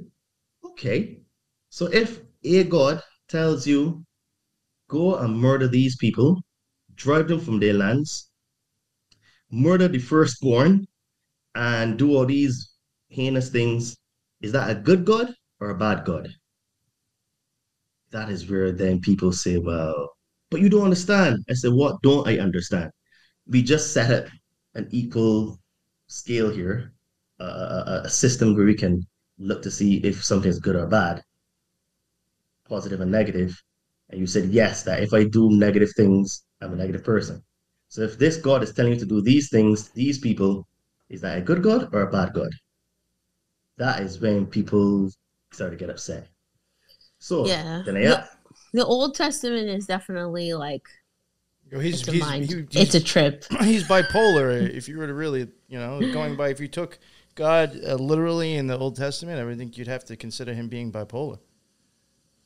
Okay. So if a God tells you, go and murder these people, drive them from their lands, murder the firstborn, and do all these heinous things, is that a good God or a bad God? that is where then people say, well, but you don't understand. I said, what don't I understand? We just set up an equal scale here, uh, a system where we can look to see if something's good or bad, positive and. And you said, yes, that if I do negative things, I'm a negative person. So if this God is telling you to do these things, these people, is that a good God or a bad God? That is when people start to get upset. So
yeah, the, the, Old Testament is definitely like
Yo, he's,
it's, a
he's,
mind.
He,
it's a trip.
He's bipolar. if you were to really, you know, going by if you took God uh, literally in the Old Testament, I would think you'd have to consider him being bipolar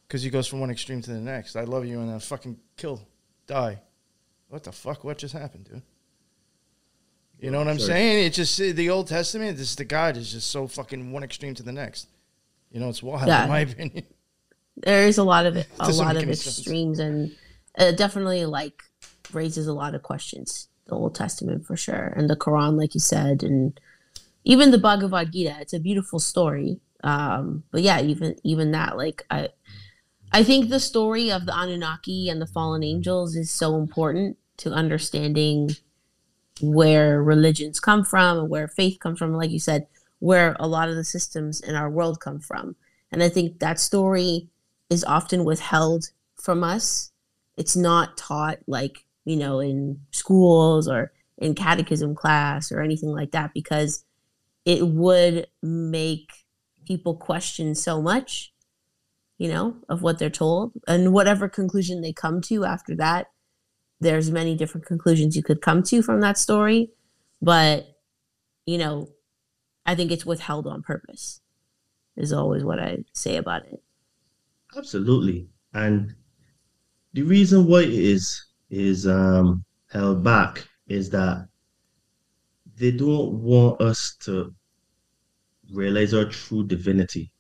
because he goes from one extreme to the next. I love you and then fucking kill, die. What the fuck? What just happened, dude? You know what I'm saying? It's just the Old Testament. This the God is just so fucking one extreme to the next. You know, it's wild yeah. in my opinion
there is a lot of it, a lot of extremes, sense. and it definitely like raises a lot of questions. The Old Testament for sure, and the Quran, like you said, and even the Bhagavad Gita. It's a beautiful story. Um, but yeah, even even that, like I, I think the story of the Anunnaki and the fallen angels is so important to understanding where religions come from and where faith comes from. Like you said, where a lot of the systems in our world come from, and I think that story is often withheld from us. It's not taught like, you know, in schools or in catechism class or anything like that because it would make people question so much, you know, of what they're told and whatever conclusion they come to after that there's many different conclusions you could come to from that story, but you know, I think it's withheld on purpose. Is always what I say about it.
Absolutely, and the reason why it is is um, held back is that they don't want us to realize our true divinity.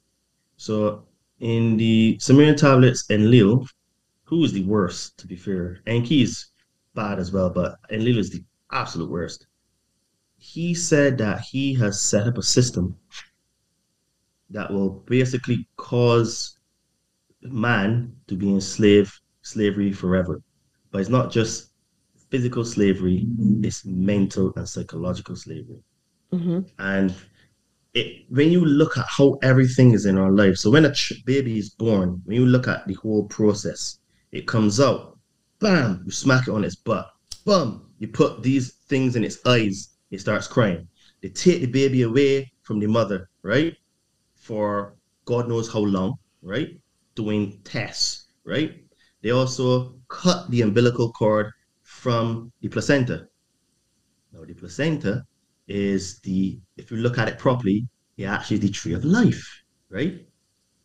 So in the Sumerian tablets, Enlil, who is the worst, to be fair, Enki is bad as well, but Enlil is the absolute worst. He said that he has set up a system that will basically cause man to be in slave slavery forever. But it's not just physical slavery, it's mental and psychological slavery.
Mm-hmm.
And it, when you look at how everything is in our life, so when a ch- baby is born, when you look at the whole process, it comes out, bam, you smack it on its butt, bam, you put these things in its eyes, it starts crying. They take the baby away from the mother, right? For God knows how long, right? Doing tests, right? They also cut the umbilical cord from the placenta. Now, the placenta is the, if you look at it properly, it actually the tree of life, right?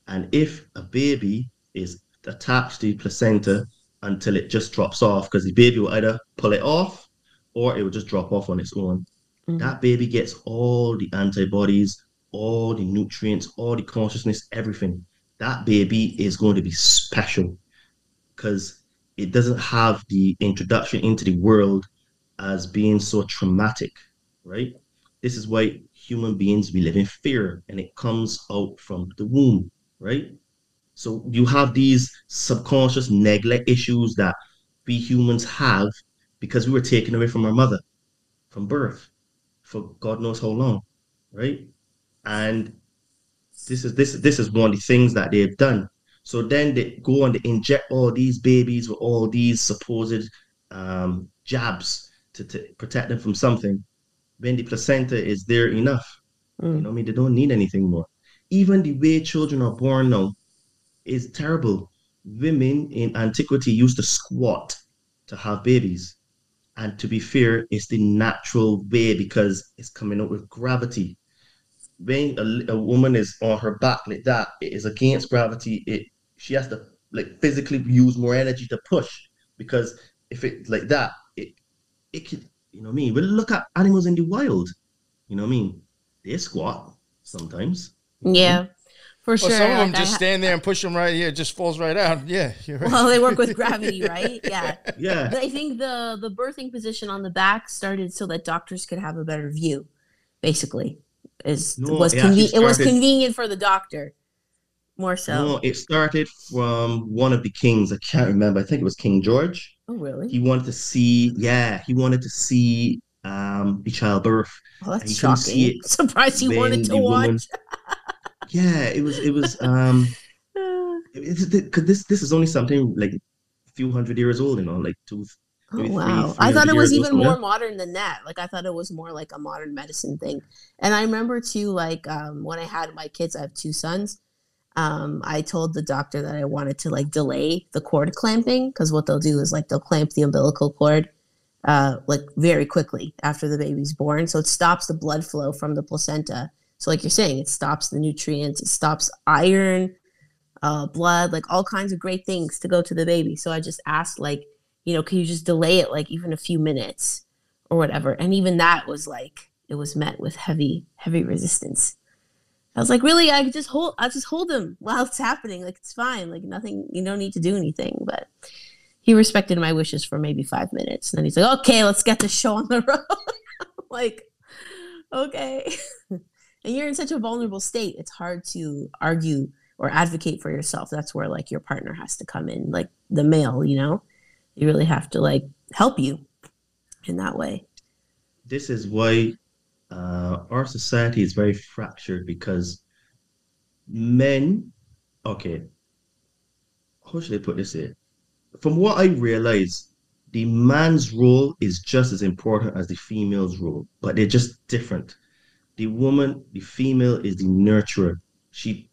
And if a baby is attached to the placenta until it just drops off, because the baby will either pull it off or it will just drop off on its own. Mm-hmm. That baby gets all the antibodies, all the nutrients, all the consciousness, everything. That baby is going to be special because it doesn't have the introduction into the world as being so traumatic, right? This is why human beings we live in fear and it comes out from the womb, right? So you have these subconscious neglect issues that we humans have because we were taken away from our mother from birth for God knows how long, right? And this is this this is one of the things that they've done. So then they go and they inject all these babies with all these supposed um, jabs to, to protect them from something. When the placenta is there enough, mm. you know, I mean, they don't need anything more. Even the way children are born now is terrible. Women in antiquity used to squat to have babies. And to be fair, it's the natural way because it's coming up with gravity when a, a woman is on her back like that, it is against gravity. It she has to like physically use more energy to push because if it's like that, it it could you know what I mean. But look at animals in the wild. You know what I mean? They squat sometimes.
Yeah. For sure.
Well, some of them like just ha- stand there and push them right here. It just falls right out. Yeah,
right. Well, they work with gravity, right? Yeah.
Yeah.
I think the the birthing position on the back started so that doctors could have a better view, basically is no, was it, conven- it was convenient for the doctor more so.
No, it started from one of the kings. I can't remember. I think it was King George.
Oh, really?
He wanted to see. Yeah, he wanted to see um the childbirth.
Oh, that's shocking. Surprised he wanted to watch. Woman,
yeah, it was. It was. um Because this this is only something like a few hundred years old, you know, like two,
Oh wow! I thought it was even more modern than that. Like I thought it was more like a modern medicine thing. And I remember too, like um, when I had my kids, I have two sons. Um, I told the doctor that I wanted to like delay the cord clamping because what they'll do is like they'll clamp the umbilical cord uh, like very quickly after the baby's born, so it stops the blood flow from the placenta. So like you're saying, it stops the nutrients, it stops iron, uh, blood, like all kinds of great things to go to the baby. So I just asked like you know, can you just delay it like even a few minutes or whatever? And even that was like it was met with heavy, heavy resistance. I was like, really? I could just hold I'll just hold him while it's happening. Like it's fine. Like nothing you don't need to do anything. But he respected my wishes for maybe five minutes. And then he's like, okay, let's get the show on the road. like, okay. and you're in such a vulnerable state, it's hard to argue or advocate for yourself. That's where like your partner has to come in, like the male, you know? you really have to like help you in that way.
This is why uh, our society is very fractured because men, okay, how should I put this here? From what I realize, the man's role is just as important as the female's role, but they're just different. The woman, the female, is the nurturer. She,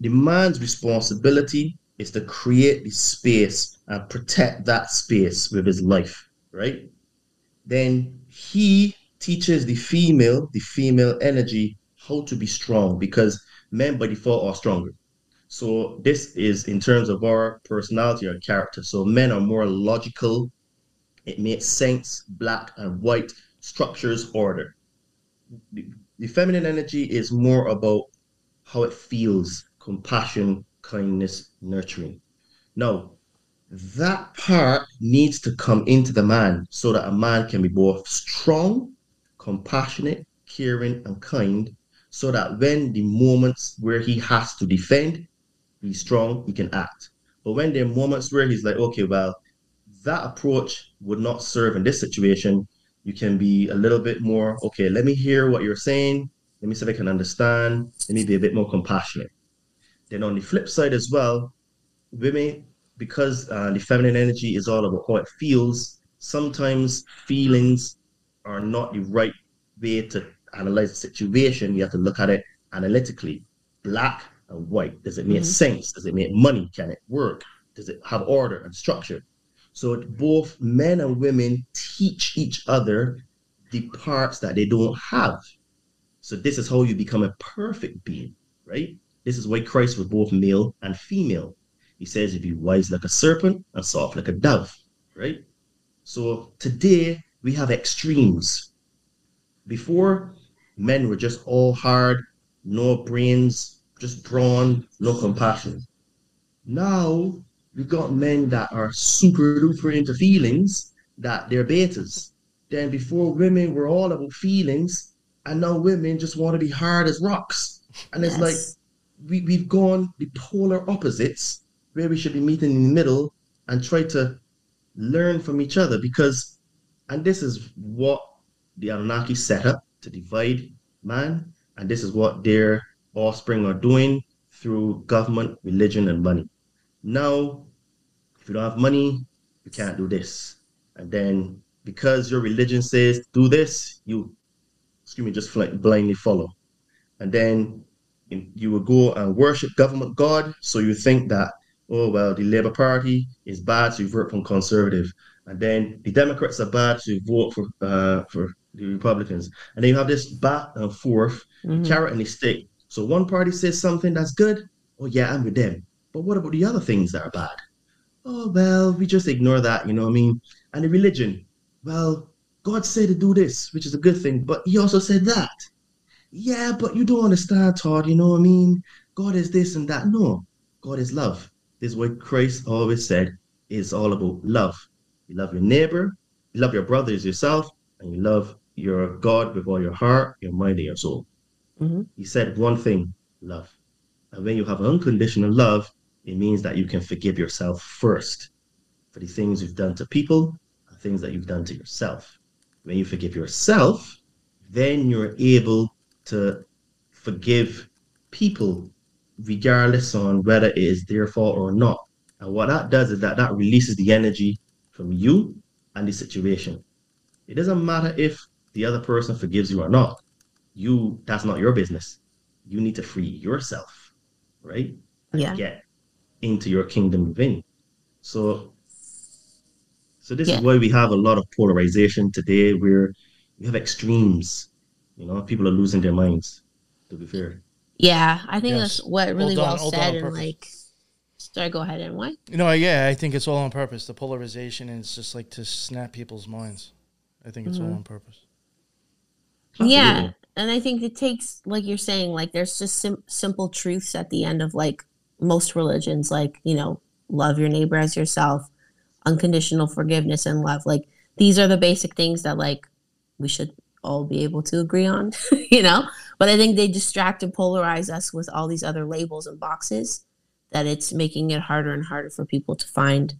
the man's responsibility is to create the space and protect that space with his life, right? Then he teaches the female, the female energy, how to be strong because men by default are stronger. So this is in terms of our personality or character. So men are more logical. It makes sense, black and white, structures, order. The, the feminine energy is more about how it feels, compassion, kindness, nurturing. Now, that part needs to come into the man so that a man can be both strong, compassionate, caring, and kind, so that when the moments where he has to defend, he's strong, he can act. But when there are moments where he's like, okay, well, that approach would not serve in this situation, you can be a little bit more, okay, let me hear what you're saying. Let me see if I can understand. Let me be a bit more compassionate. Then on the flip side as well, women, because uh, the feminine energy is all about how it feels, sometimes feelings are not the right way to analyze the situation. You have to look at it analytically. Black and white. Does it make mm-hmm. sense? Does it make money? Can it work? Does it have order and structure? So both men and women teach each other the parts that they don't have. So this is how you become a perfect being, right? This is why Christ was both male and female. He says, if you wise like a serpent and soft like a dove, right? So today we have extremes. Before, men were just all hard, no brains, just drawn, no compassion. Now we got men that are super duper into feelings that they're betas. Then before women were all about feelings, and now women just want to be hard as rocks. And it's yes. like we, we've gone the polar opposites where we should be meeting in the middle and try to learn from each other because and this is what the Anunnaki set up to divide man, and this is what they're offspring are doing through government, religion, and money. Now, if you don't have money, you can't do this. And then because your religion says do this, you, excuse me, just blindly follow. And then you will go and worship government God. So you think that, oh, well, the Labour Party is bad, so you vote from conservative. And then the Democrats are bad, to vote for, uh, for the Republicans. And then you have this back and forth, mm-hmm. carrot and the stick so one party says something that's good, oh yeah, I'm with them. But what about the other things that are bad? Oh well, we just ignore that, you know what I mean? And the religion, well, God said to do this, which is a good thing, but he also said that. Yeah, but you don't understand, Todd, you know what I mean? God is this and that. No, God is love. This is what Christ always said is all about love. You love your neighbor, you love your brother as yourself, and you love your God with all your heart, your mind, and your soul. Mm-hmm. He said one thing love. And when you have unconditional love, it means that you can forgive yourself first for the things you've done to people and things that you've done to yourself. When you forgive yourself, then you're able to forgive people regardless on whether it is their fault or not. And what that does is that that releases the energy from you and the situation. It doesn't matter if the other person forgives you or not you that's not your business. You need to free yourself, right?
And yeah.
Get into your kingdom within. So so this yeah. is why we have a lot of polarization today where we have extremes. You know, people are losing their minds, to be fair.
Yeah, I think yes. that's what really hold well on, said and like Sorry, go ahead and what?
You know, yeah, I think it's all on purpose. The polarization is just like to snap people's minds. I think it's mm-hmm. all on purpose.
Yeah, and I think it takes, like you're saying, like there's just sim- simple truths at the end of like most religions, like you know, love your neighbor as yourself, unconditional forgiveness and love. Like these are the basic things that like we should all be able to agree on, you know. But I think they distract and polarize us with all these other labels and boxes that it's making it harder and harder for people to find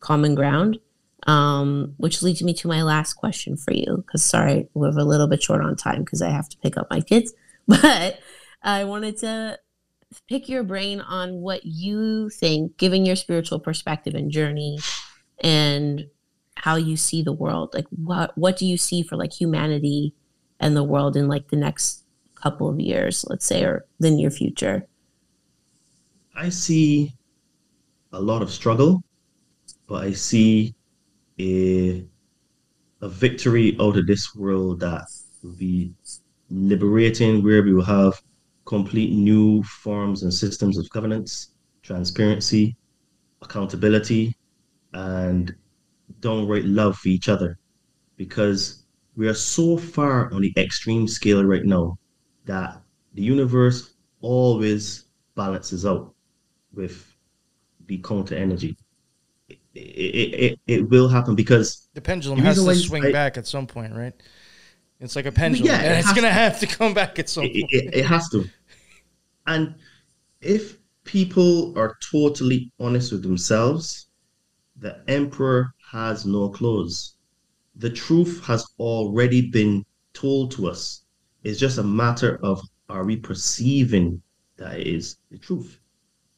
common ground um, which leads me to my last question for you. Because sorry, we're a little bit short on time because I have to pick up my kids. But I wanted to pick your brain on what you think, given your spiritual perspective and journey, and how you see the world. Like, what what do you see for like humanity and the world in like the next couple of years, let's say, or the near future?
I see a lot of struggle, but I see a a victory out of this world that will be liberating, where we will have complete new forms and systems of governance, transparency, accountability, and downright love for each other. Because we are so far on the extreme scale right now that the universe always balances out with the counter energy. It, it, it, it will happen because
The pendulum
The
has to swing
I-
back at some point, right? It's like a pendulum,
yeah, it
and it's gonna
to.
have to come back at some
it,
point.
it, it has to. And if people are totally honest with themselves, the emperor has no clothes. The truth has already been told to us. It's just a matter of are we perceiving that it is the truth?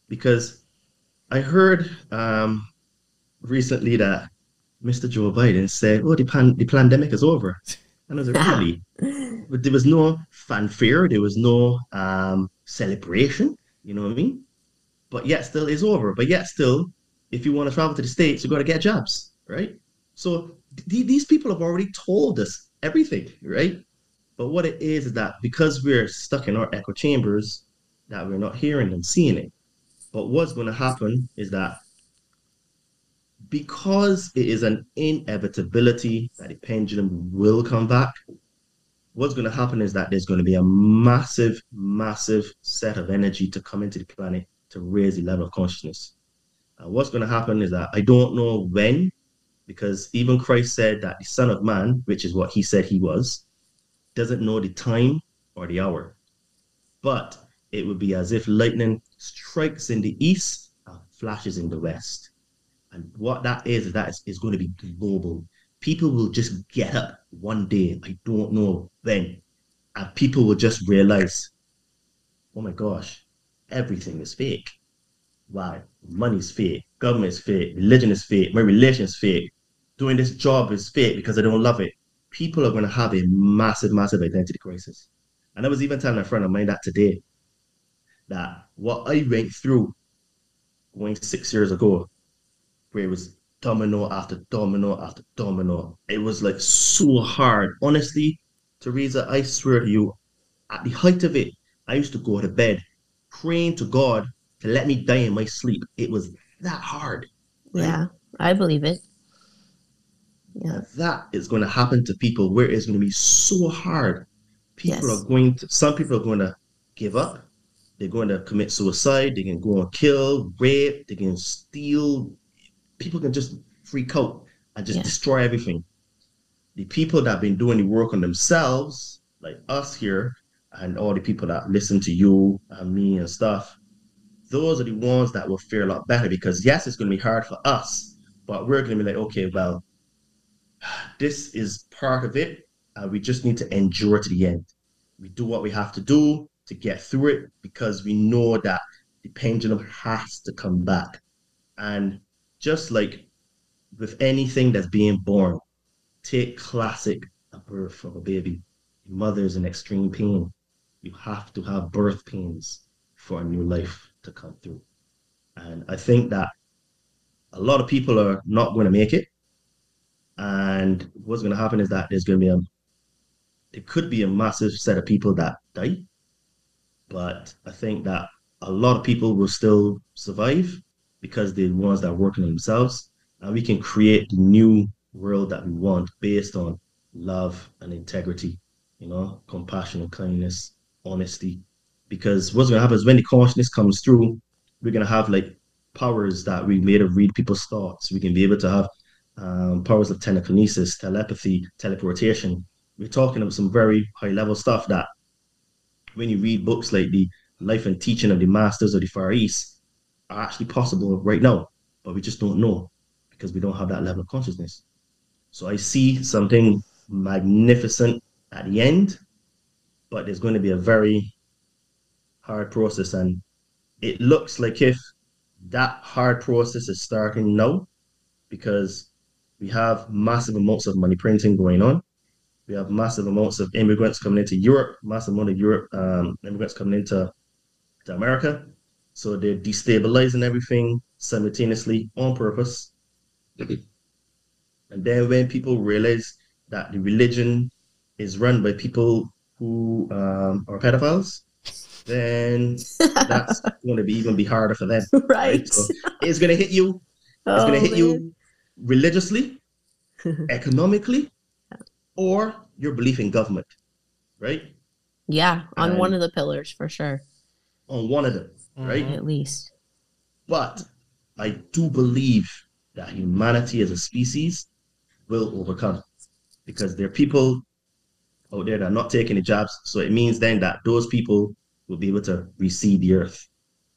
Because I heard um, recently that Mr. Joe Biden said, "Oh, the pan- the pandemic is over," and I was like, "Really?" but there was no fanfare, there was no um, celebration. You know what I mean? But yet still it's over. But yet still, if you want to travel to the states, you got to get jobs, right? So th- these people have already told us everything, right? But what it is is that because we're stuck in our echo chambers, that we're not hearing and seeing it. But what's going to happen is that because it is an inevitability that the pendulum will come back, what's going to happen is that there's going to be a massive, massive set of energy to come into the planet to raise the level of consciousness. Uh, what's going to happen is that I don't know when, because even Christ said that the Son of Man, which is what he said he was, doesn't know the time or the hour. But it would be as if lightning strikes in the east and flashes in the west. And what that is, that is, is going to be global. People will just get up one day, I don't know when, and people will just realize, oh my gosh, everything is fake. Why? Money's fake, government is fake, religion is fake, my relation is fake, doing this job is fake because I don't love it. People are going to have a massive, massive identity crisis. And I was even telling a friend of mine that today, that what I went through going six years ago, where it was domino after domino after domino. It was like so hard. Honestly, Teresa, I swear to you, at the height of it, I used to go to bed praying to God to let me die in my sleep. It was that hard.
Yeah, I believe it. Yeah.
That is going to happen to people where it's going to be so hard. People
Yes.
are going to, some people are going to give up. They're going to commit suicide. They can go and kill, rape. They can steal. People can just freak out and just
Yeah.
destroy everything. The people that have been doing the work on themselves, like us here, and all the people that listen to you and me and stuff, those are the ones that will fare a lot better because yes, it's going to be hard for us, but we're going to be like, okay, well, this is part of it, and we just need to endure to the end. We do what we have to do to get through it because we know that the pendulum has to come back. And just like with anything that's being born, take classic a birth from a baby. The mother is in extreme pain. You have to have birth pains for a new life to come through. And I think that a lot of people are not going to make it. And what's going to happen is that there's going to be a, there could be a massive set of people that die. But I think that a lot of people will still survive because they're the ones that are working on themselves. And we can create the new world that we want based on love and integrity, you know, compassion and kindness, honesty. Because what's going to happen is when the consciousness comes through, we're going to have like powers that we made of read people's thoughts. We can be able to have um, powers of telekinesis, telepathy, teleportation. We're talking about some very high level stuff that when you read books like the life and teaching of the masters of the Far East are actually possible right now, but we just don't know because we don't have that level of consciousness. So I see something magnificent at the end, but there's going to be a very hard process. And it looks like if that hard process is starting now, because we have massive amounts of money printing going on. We have massive amounts of immigrants coming into Europe, massive amount of Europe um, immigrants coming into to America. So they're destabilizing everything simultaneously on purpose. And then when people realize that the religion is run by people who um, are pedophiles, then that's going to be even be harder for them.
right.
So it's going to hit you. It's
Oh,
going to hit
man.
you religiously, economically, or your belief in government, right?
Yeah, on
And-
one of the pillars for sure,
On one of them, right?
Mhm.
at least.
But I do believe that humanity as a species will overcome because there are people out there that are not taking the jobs. So it means then that those people will be able to reseed the earth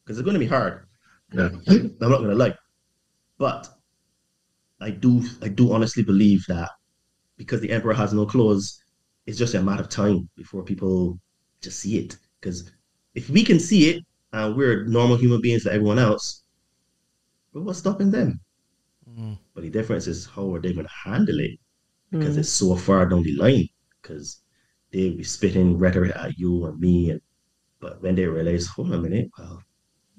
because it's going to be hard. I'm not going to lie, but I do I do honestly believe that because the emperor has no clothes, it's just a matter of time before people just see it. Because if we can see it and we're normal human beings like everyone else, but what's stopping them?
Mhm.
But the difference is how are they going to handle it because
Mm.
it's so far down the line. Because they'll be spitting rhetoric at you and me, and but when they realize, hold on a minute, well,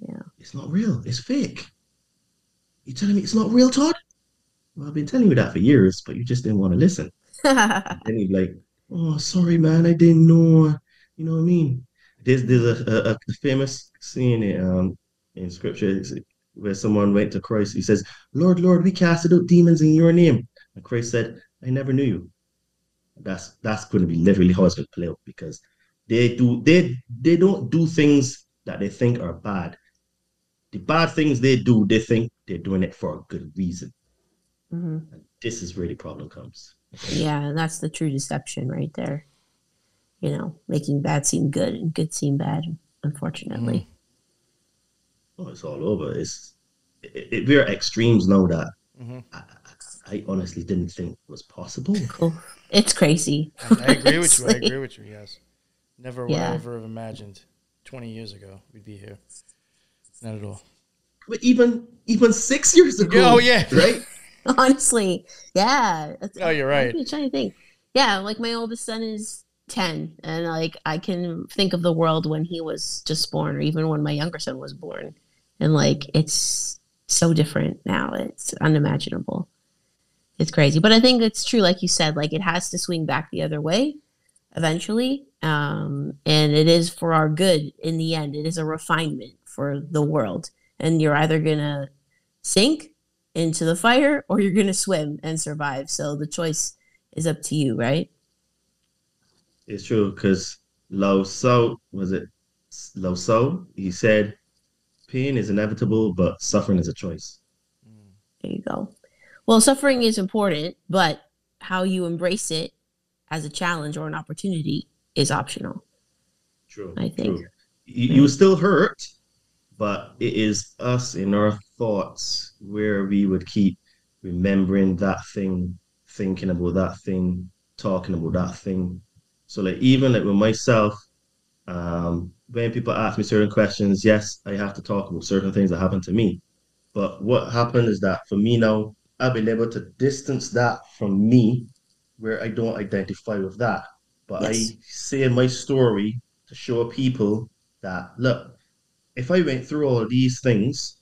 Yeah.
it's not real, it's fake. You telling me it's not real, Todd? Well, I've been telling you that for years, but you just didn't want to listen. and be like, "Oh, sorry, man, I didn't know." You know what I mean? There's there's a, a, a famous scene in, um, in scripture where someone went to Christ. He says, "Lord, Lord, we casted out demons in your name," and Christ said, "I never knew you." That's that's going to be literally how it's going to play out because they do they they don't do things that they think are bad. The bad things they do, they think they're doing it for a good reason.
Mhm.
This is where the problem comes.
Yeah, and that's the true deception right there. You know, making bad seem good and good seem bad, unfortunately.
Oh, it's all over. It's it, it, we're extremes now that
Mhm.
I, I- I honestly didn't think was possible.
Cool. It's crazy.
I, I agree with you. I agree with you. Yes. Never would I ever have imagined 20 years ago we'd be here. Not at all.
But even even six years ago,
Oh, yeah.
right?
Honestly, yeah. It's-
Oh, you're right.
I'm trying to think. Yeah, like my oldest son is 10, and like I can think of the world when he was just born, or even when my younger son was born. And like it's so different now. It's unimaginable. It's crazy. But I think it's true, like you said, like it has to swing back the other way eventually. Um, and it is for our good in the end. It is a refinement for the world. And you're either gonna sink into the fire or you're going to swim and survive. So the choice is up to you, right?
It's true because Lao Tzu was it Lao Tzu? He said, "Pain is inevitable, but suffering is a choice."
There you go. Well, suffering is important, but how you embrace it as a challenge or an opportunity is optional.
True.
I think.
True. You, you still hurt, but it is us in our thoughts where we would keep remembering that thing, thinking about that thing, talking about that thing. So like even like with myself, um, when people ask me certain questions, yes, I have to talk about certain things that happened to me. But what happened is that for me now, I've been able to distance that from me where I don't identify with that. But
Yes.
I say my story to show people that look, if I went through all these things,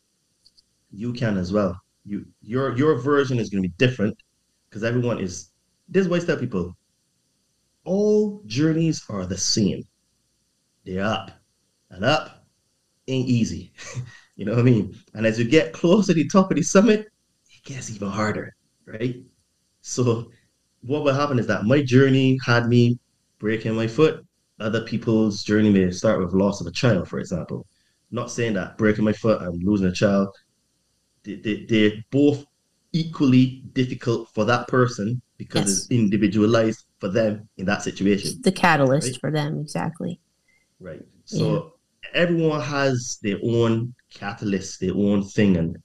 you can as well. You your your version is going to be different because everyone is. This is why I tell people, all journeys are the same. They're up, and up ain't easy. you know what I mean? And as you get close to the top of the summit, it gets even harder, right? So what will happen is that my journey had me breaking my foot. Other people's journey may start with loss of a child, for example. Not saying that breaking my foot and losing a child, they, they, they're both equally difficult for that person because
Yes.
it's individualized for them in that situation.
The catalyst
Right.
for them, exactly.
Right. So everyone has their own catalyst, their own thing. And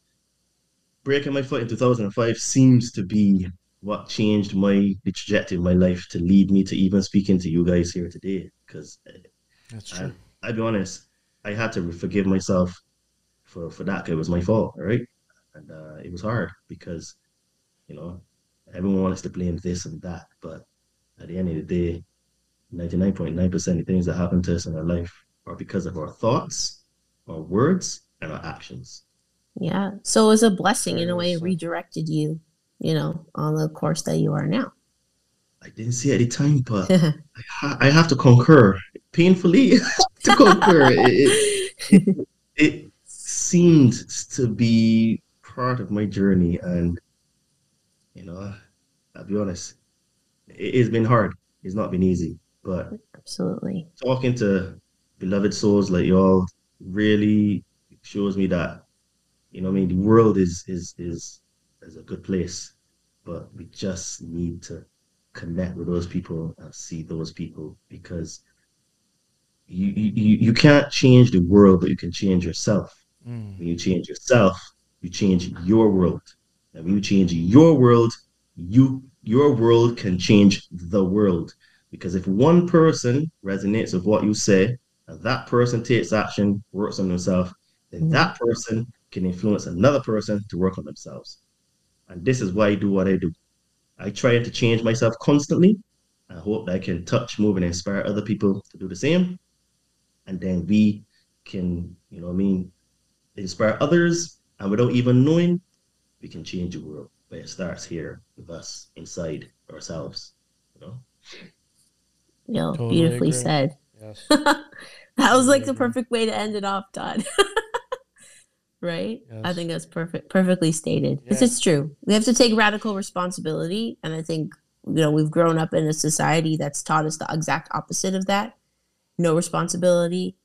breaking my foot in 2005 seems to be what changed my the trajectory of my life to lead me to even speaking to you guys here today. Because uh,
That's
I,
true.
I'll be honest, I had to forgive myself for, for that. It was my fault, all right? And uh, it was hard because, you know, everyone wants to blame this and that. But at the end of the day, 99.9% of things that happen to us in our life are because of our thoughts, our words, and our actions.
Yeah. So it was a blessing in a way, it redirected you, you know, on the course that you are now.
I didn't see it at the time, but I, ha- I have to concur painfully to concur. It, it, it seemed to be part of my journey, and you know, I'll be honest, it, it's been hard. It's not been easy, but
Absolutely.
talking to beloved souls like y'all really shows me that you know I mean the world is is is is a good place but we just need to connect with those people and see those people because you you, you can't change the world but you can change yourself
Mm.
when you change yourself you change your world. And when you change your world you your world can change the world. Because if one person resonates with what you say and that person takes action works on themselves then
Mhm.
that person can influence another person to work on themselves. And this is why i do what i do. I try to change myself constantly. I hope that i can touch move and inspire other people to do the same. And then we can you know what i mean inspire others, and without even knowing, we can change the world. But it starts here with us inside ourselves. You know?
Yo,
Totally
beautifully
agree.
said.
Yes.
that was like the
agree.
perfect way to end it off, Todd. right? I think that's perfect, perfectly stated. Because
Yeah.
it's true. We have to take radical responsibility, and I think you know we've grown up in a society that's taught us the exact opposite of that. No responsibility,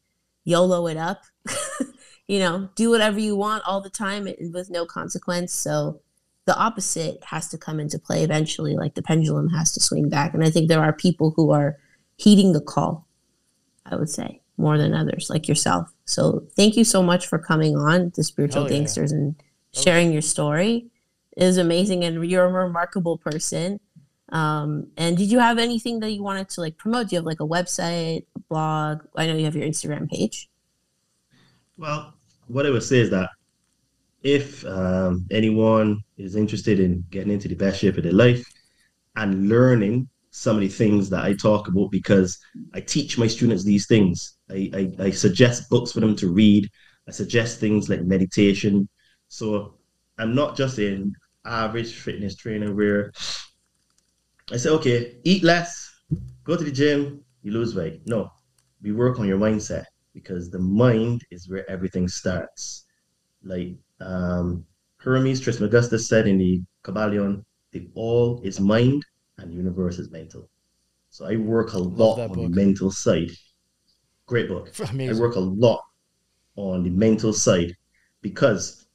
YOLO it up. you know, do whatever you want all the time and with no consequence. So the opposite has to come into play eventually. Like the pendulum has to swing back, and I think there are people who are heeding the call. I would say more than others, like yourself. So thank you so much for coming on the Spiritual
yeah.
Gangsters and sharing your story. It was amazing, and you're a remarkable person. Um, and did you have anything that you wanted to like promote? Do you have like a website, a blog? I know you have your Instagram page.
Well, what I would say is that if um, anyone is interested in getting into the best shape of their life and learning some of the things that I talk about, because I teach my students these things, I, I, I suggest books for them to read. I suggest things like meditation. So I'm not just an average fitness trainer where I say, okay, eat less, go to the gym, you lose weight. No, we work on your mindset because the mind is where everything starts. Like um, Hermes Trismegistus said in the Kybalion, the all is mind and universe is mental. So I work a lot on the mental side. Great book. I work a lot on the mental side because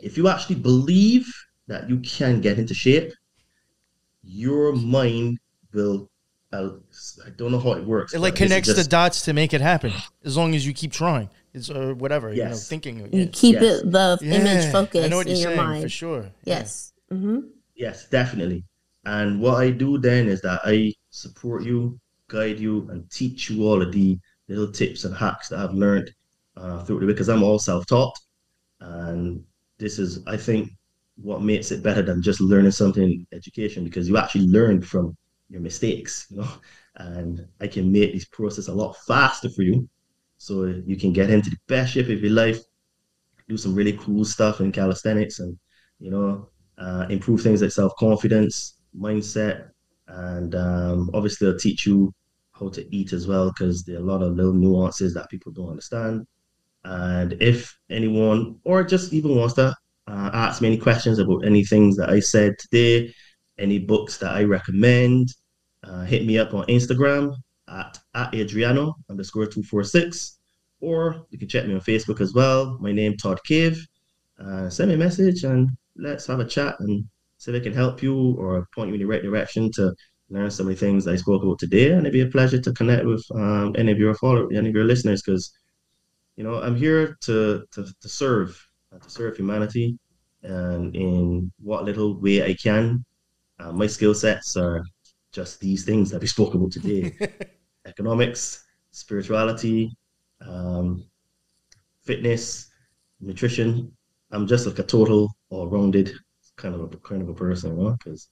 if you actually believe that you can get into shape, your mind will. I'll, I don't know how it works.
It like
but this is
connects the dots to make it happen. As long as you keep trying, it's or whatever you know,
Yes.
thinking.
You keep
Yes.
it the
Yeah,
image
I know what
in
you're
your
saying
mind.
for sure. Yeah.
Yes. hmm
Yes, definitely. And what I do then is that I support you, guide you, and teach you all of the little tips and hacks that I've learned uh, through the because I'm all self-taught, and this is, I think, what makes it better than just learning something in education because you actually learn from your mistakes, you know. And I can make this process a lot faster for you, so you can get into the best shape of your life, do some really cool stuff in calisthenics, and you know uh, improve things like self confidence, mindset, and um, obviously I'll teach you how to eat as well because there are a lot of little nuances that people don't understand. And if anyone or just even wants to uh, ask me any questions about any things that I said today, any books that I recommend, uh, hit me up on Instagram at, at Adriano underscore 246, or you can check me on Facebook as well. My name Todd Cave. Uh, send me a message and let's have a chat and see if I can help you or point you in the right direction to learn some of the things I spoke about today. And it'd be a pleasure to connect with um, any of your followers, any of your listeners, because you know I'm here to to, to serve, uh, to serve humanity, and in what little way I can. Uh, my skill sets are just these things that we spoke about today: economics, spirituality, um, fitness, nutrition. I'm just like a total all-rounded kind of a kind of a person, you know, because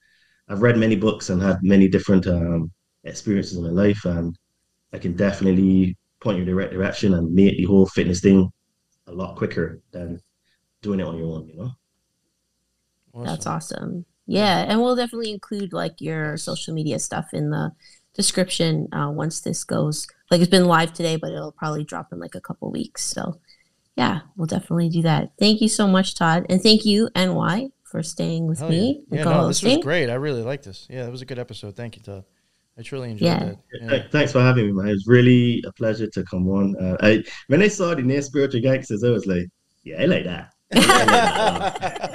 I've read many books and had many different um, experiences in my life, and I can definitely point you in the right direction and make the whole fitness thing a a lot quicker than doing it on your own, you know?
Awesome. That's awesome. Yeah, and we'll definitely include like your social media stuff in the description uh, once this goes. Like it's been live today, but it'll probably drop in like a couple weeks. So yeah, we'll definitely do that. Thank you so much, Todd, and thank you NY for staying with
Hell
me.
Yeah, yeah no, this was great. I really like this. Yeah, it was a good episode. Thank you, Todd. I truly enjoyed yeah. it.
Yeah. Thanks for having me, man. It was really a pleasure to come on. Uh, I, when I saw the name Spiritual Gangsters, I was like, yeah, I like that.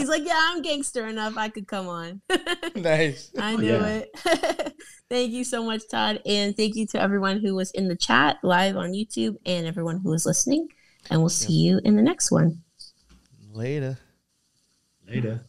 He's like, yeah, I'm gangster enough. I could come on.
nice.
I knew yeah. it. thank you so much, Todd. And thank you to everyone who was in the chat live on YouTube and everyone who was listening. And we'll see you in the next one.
Later.
Later.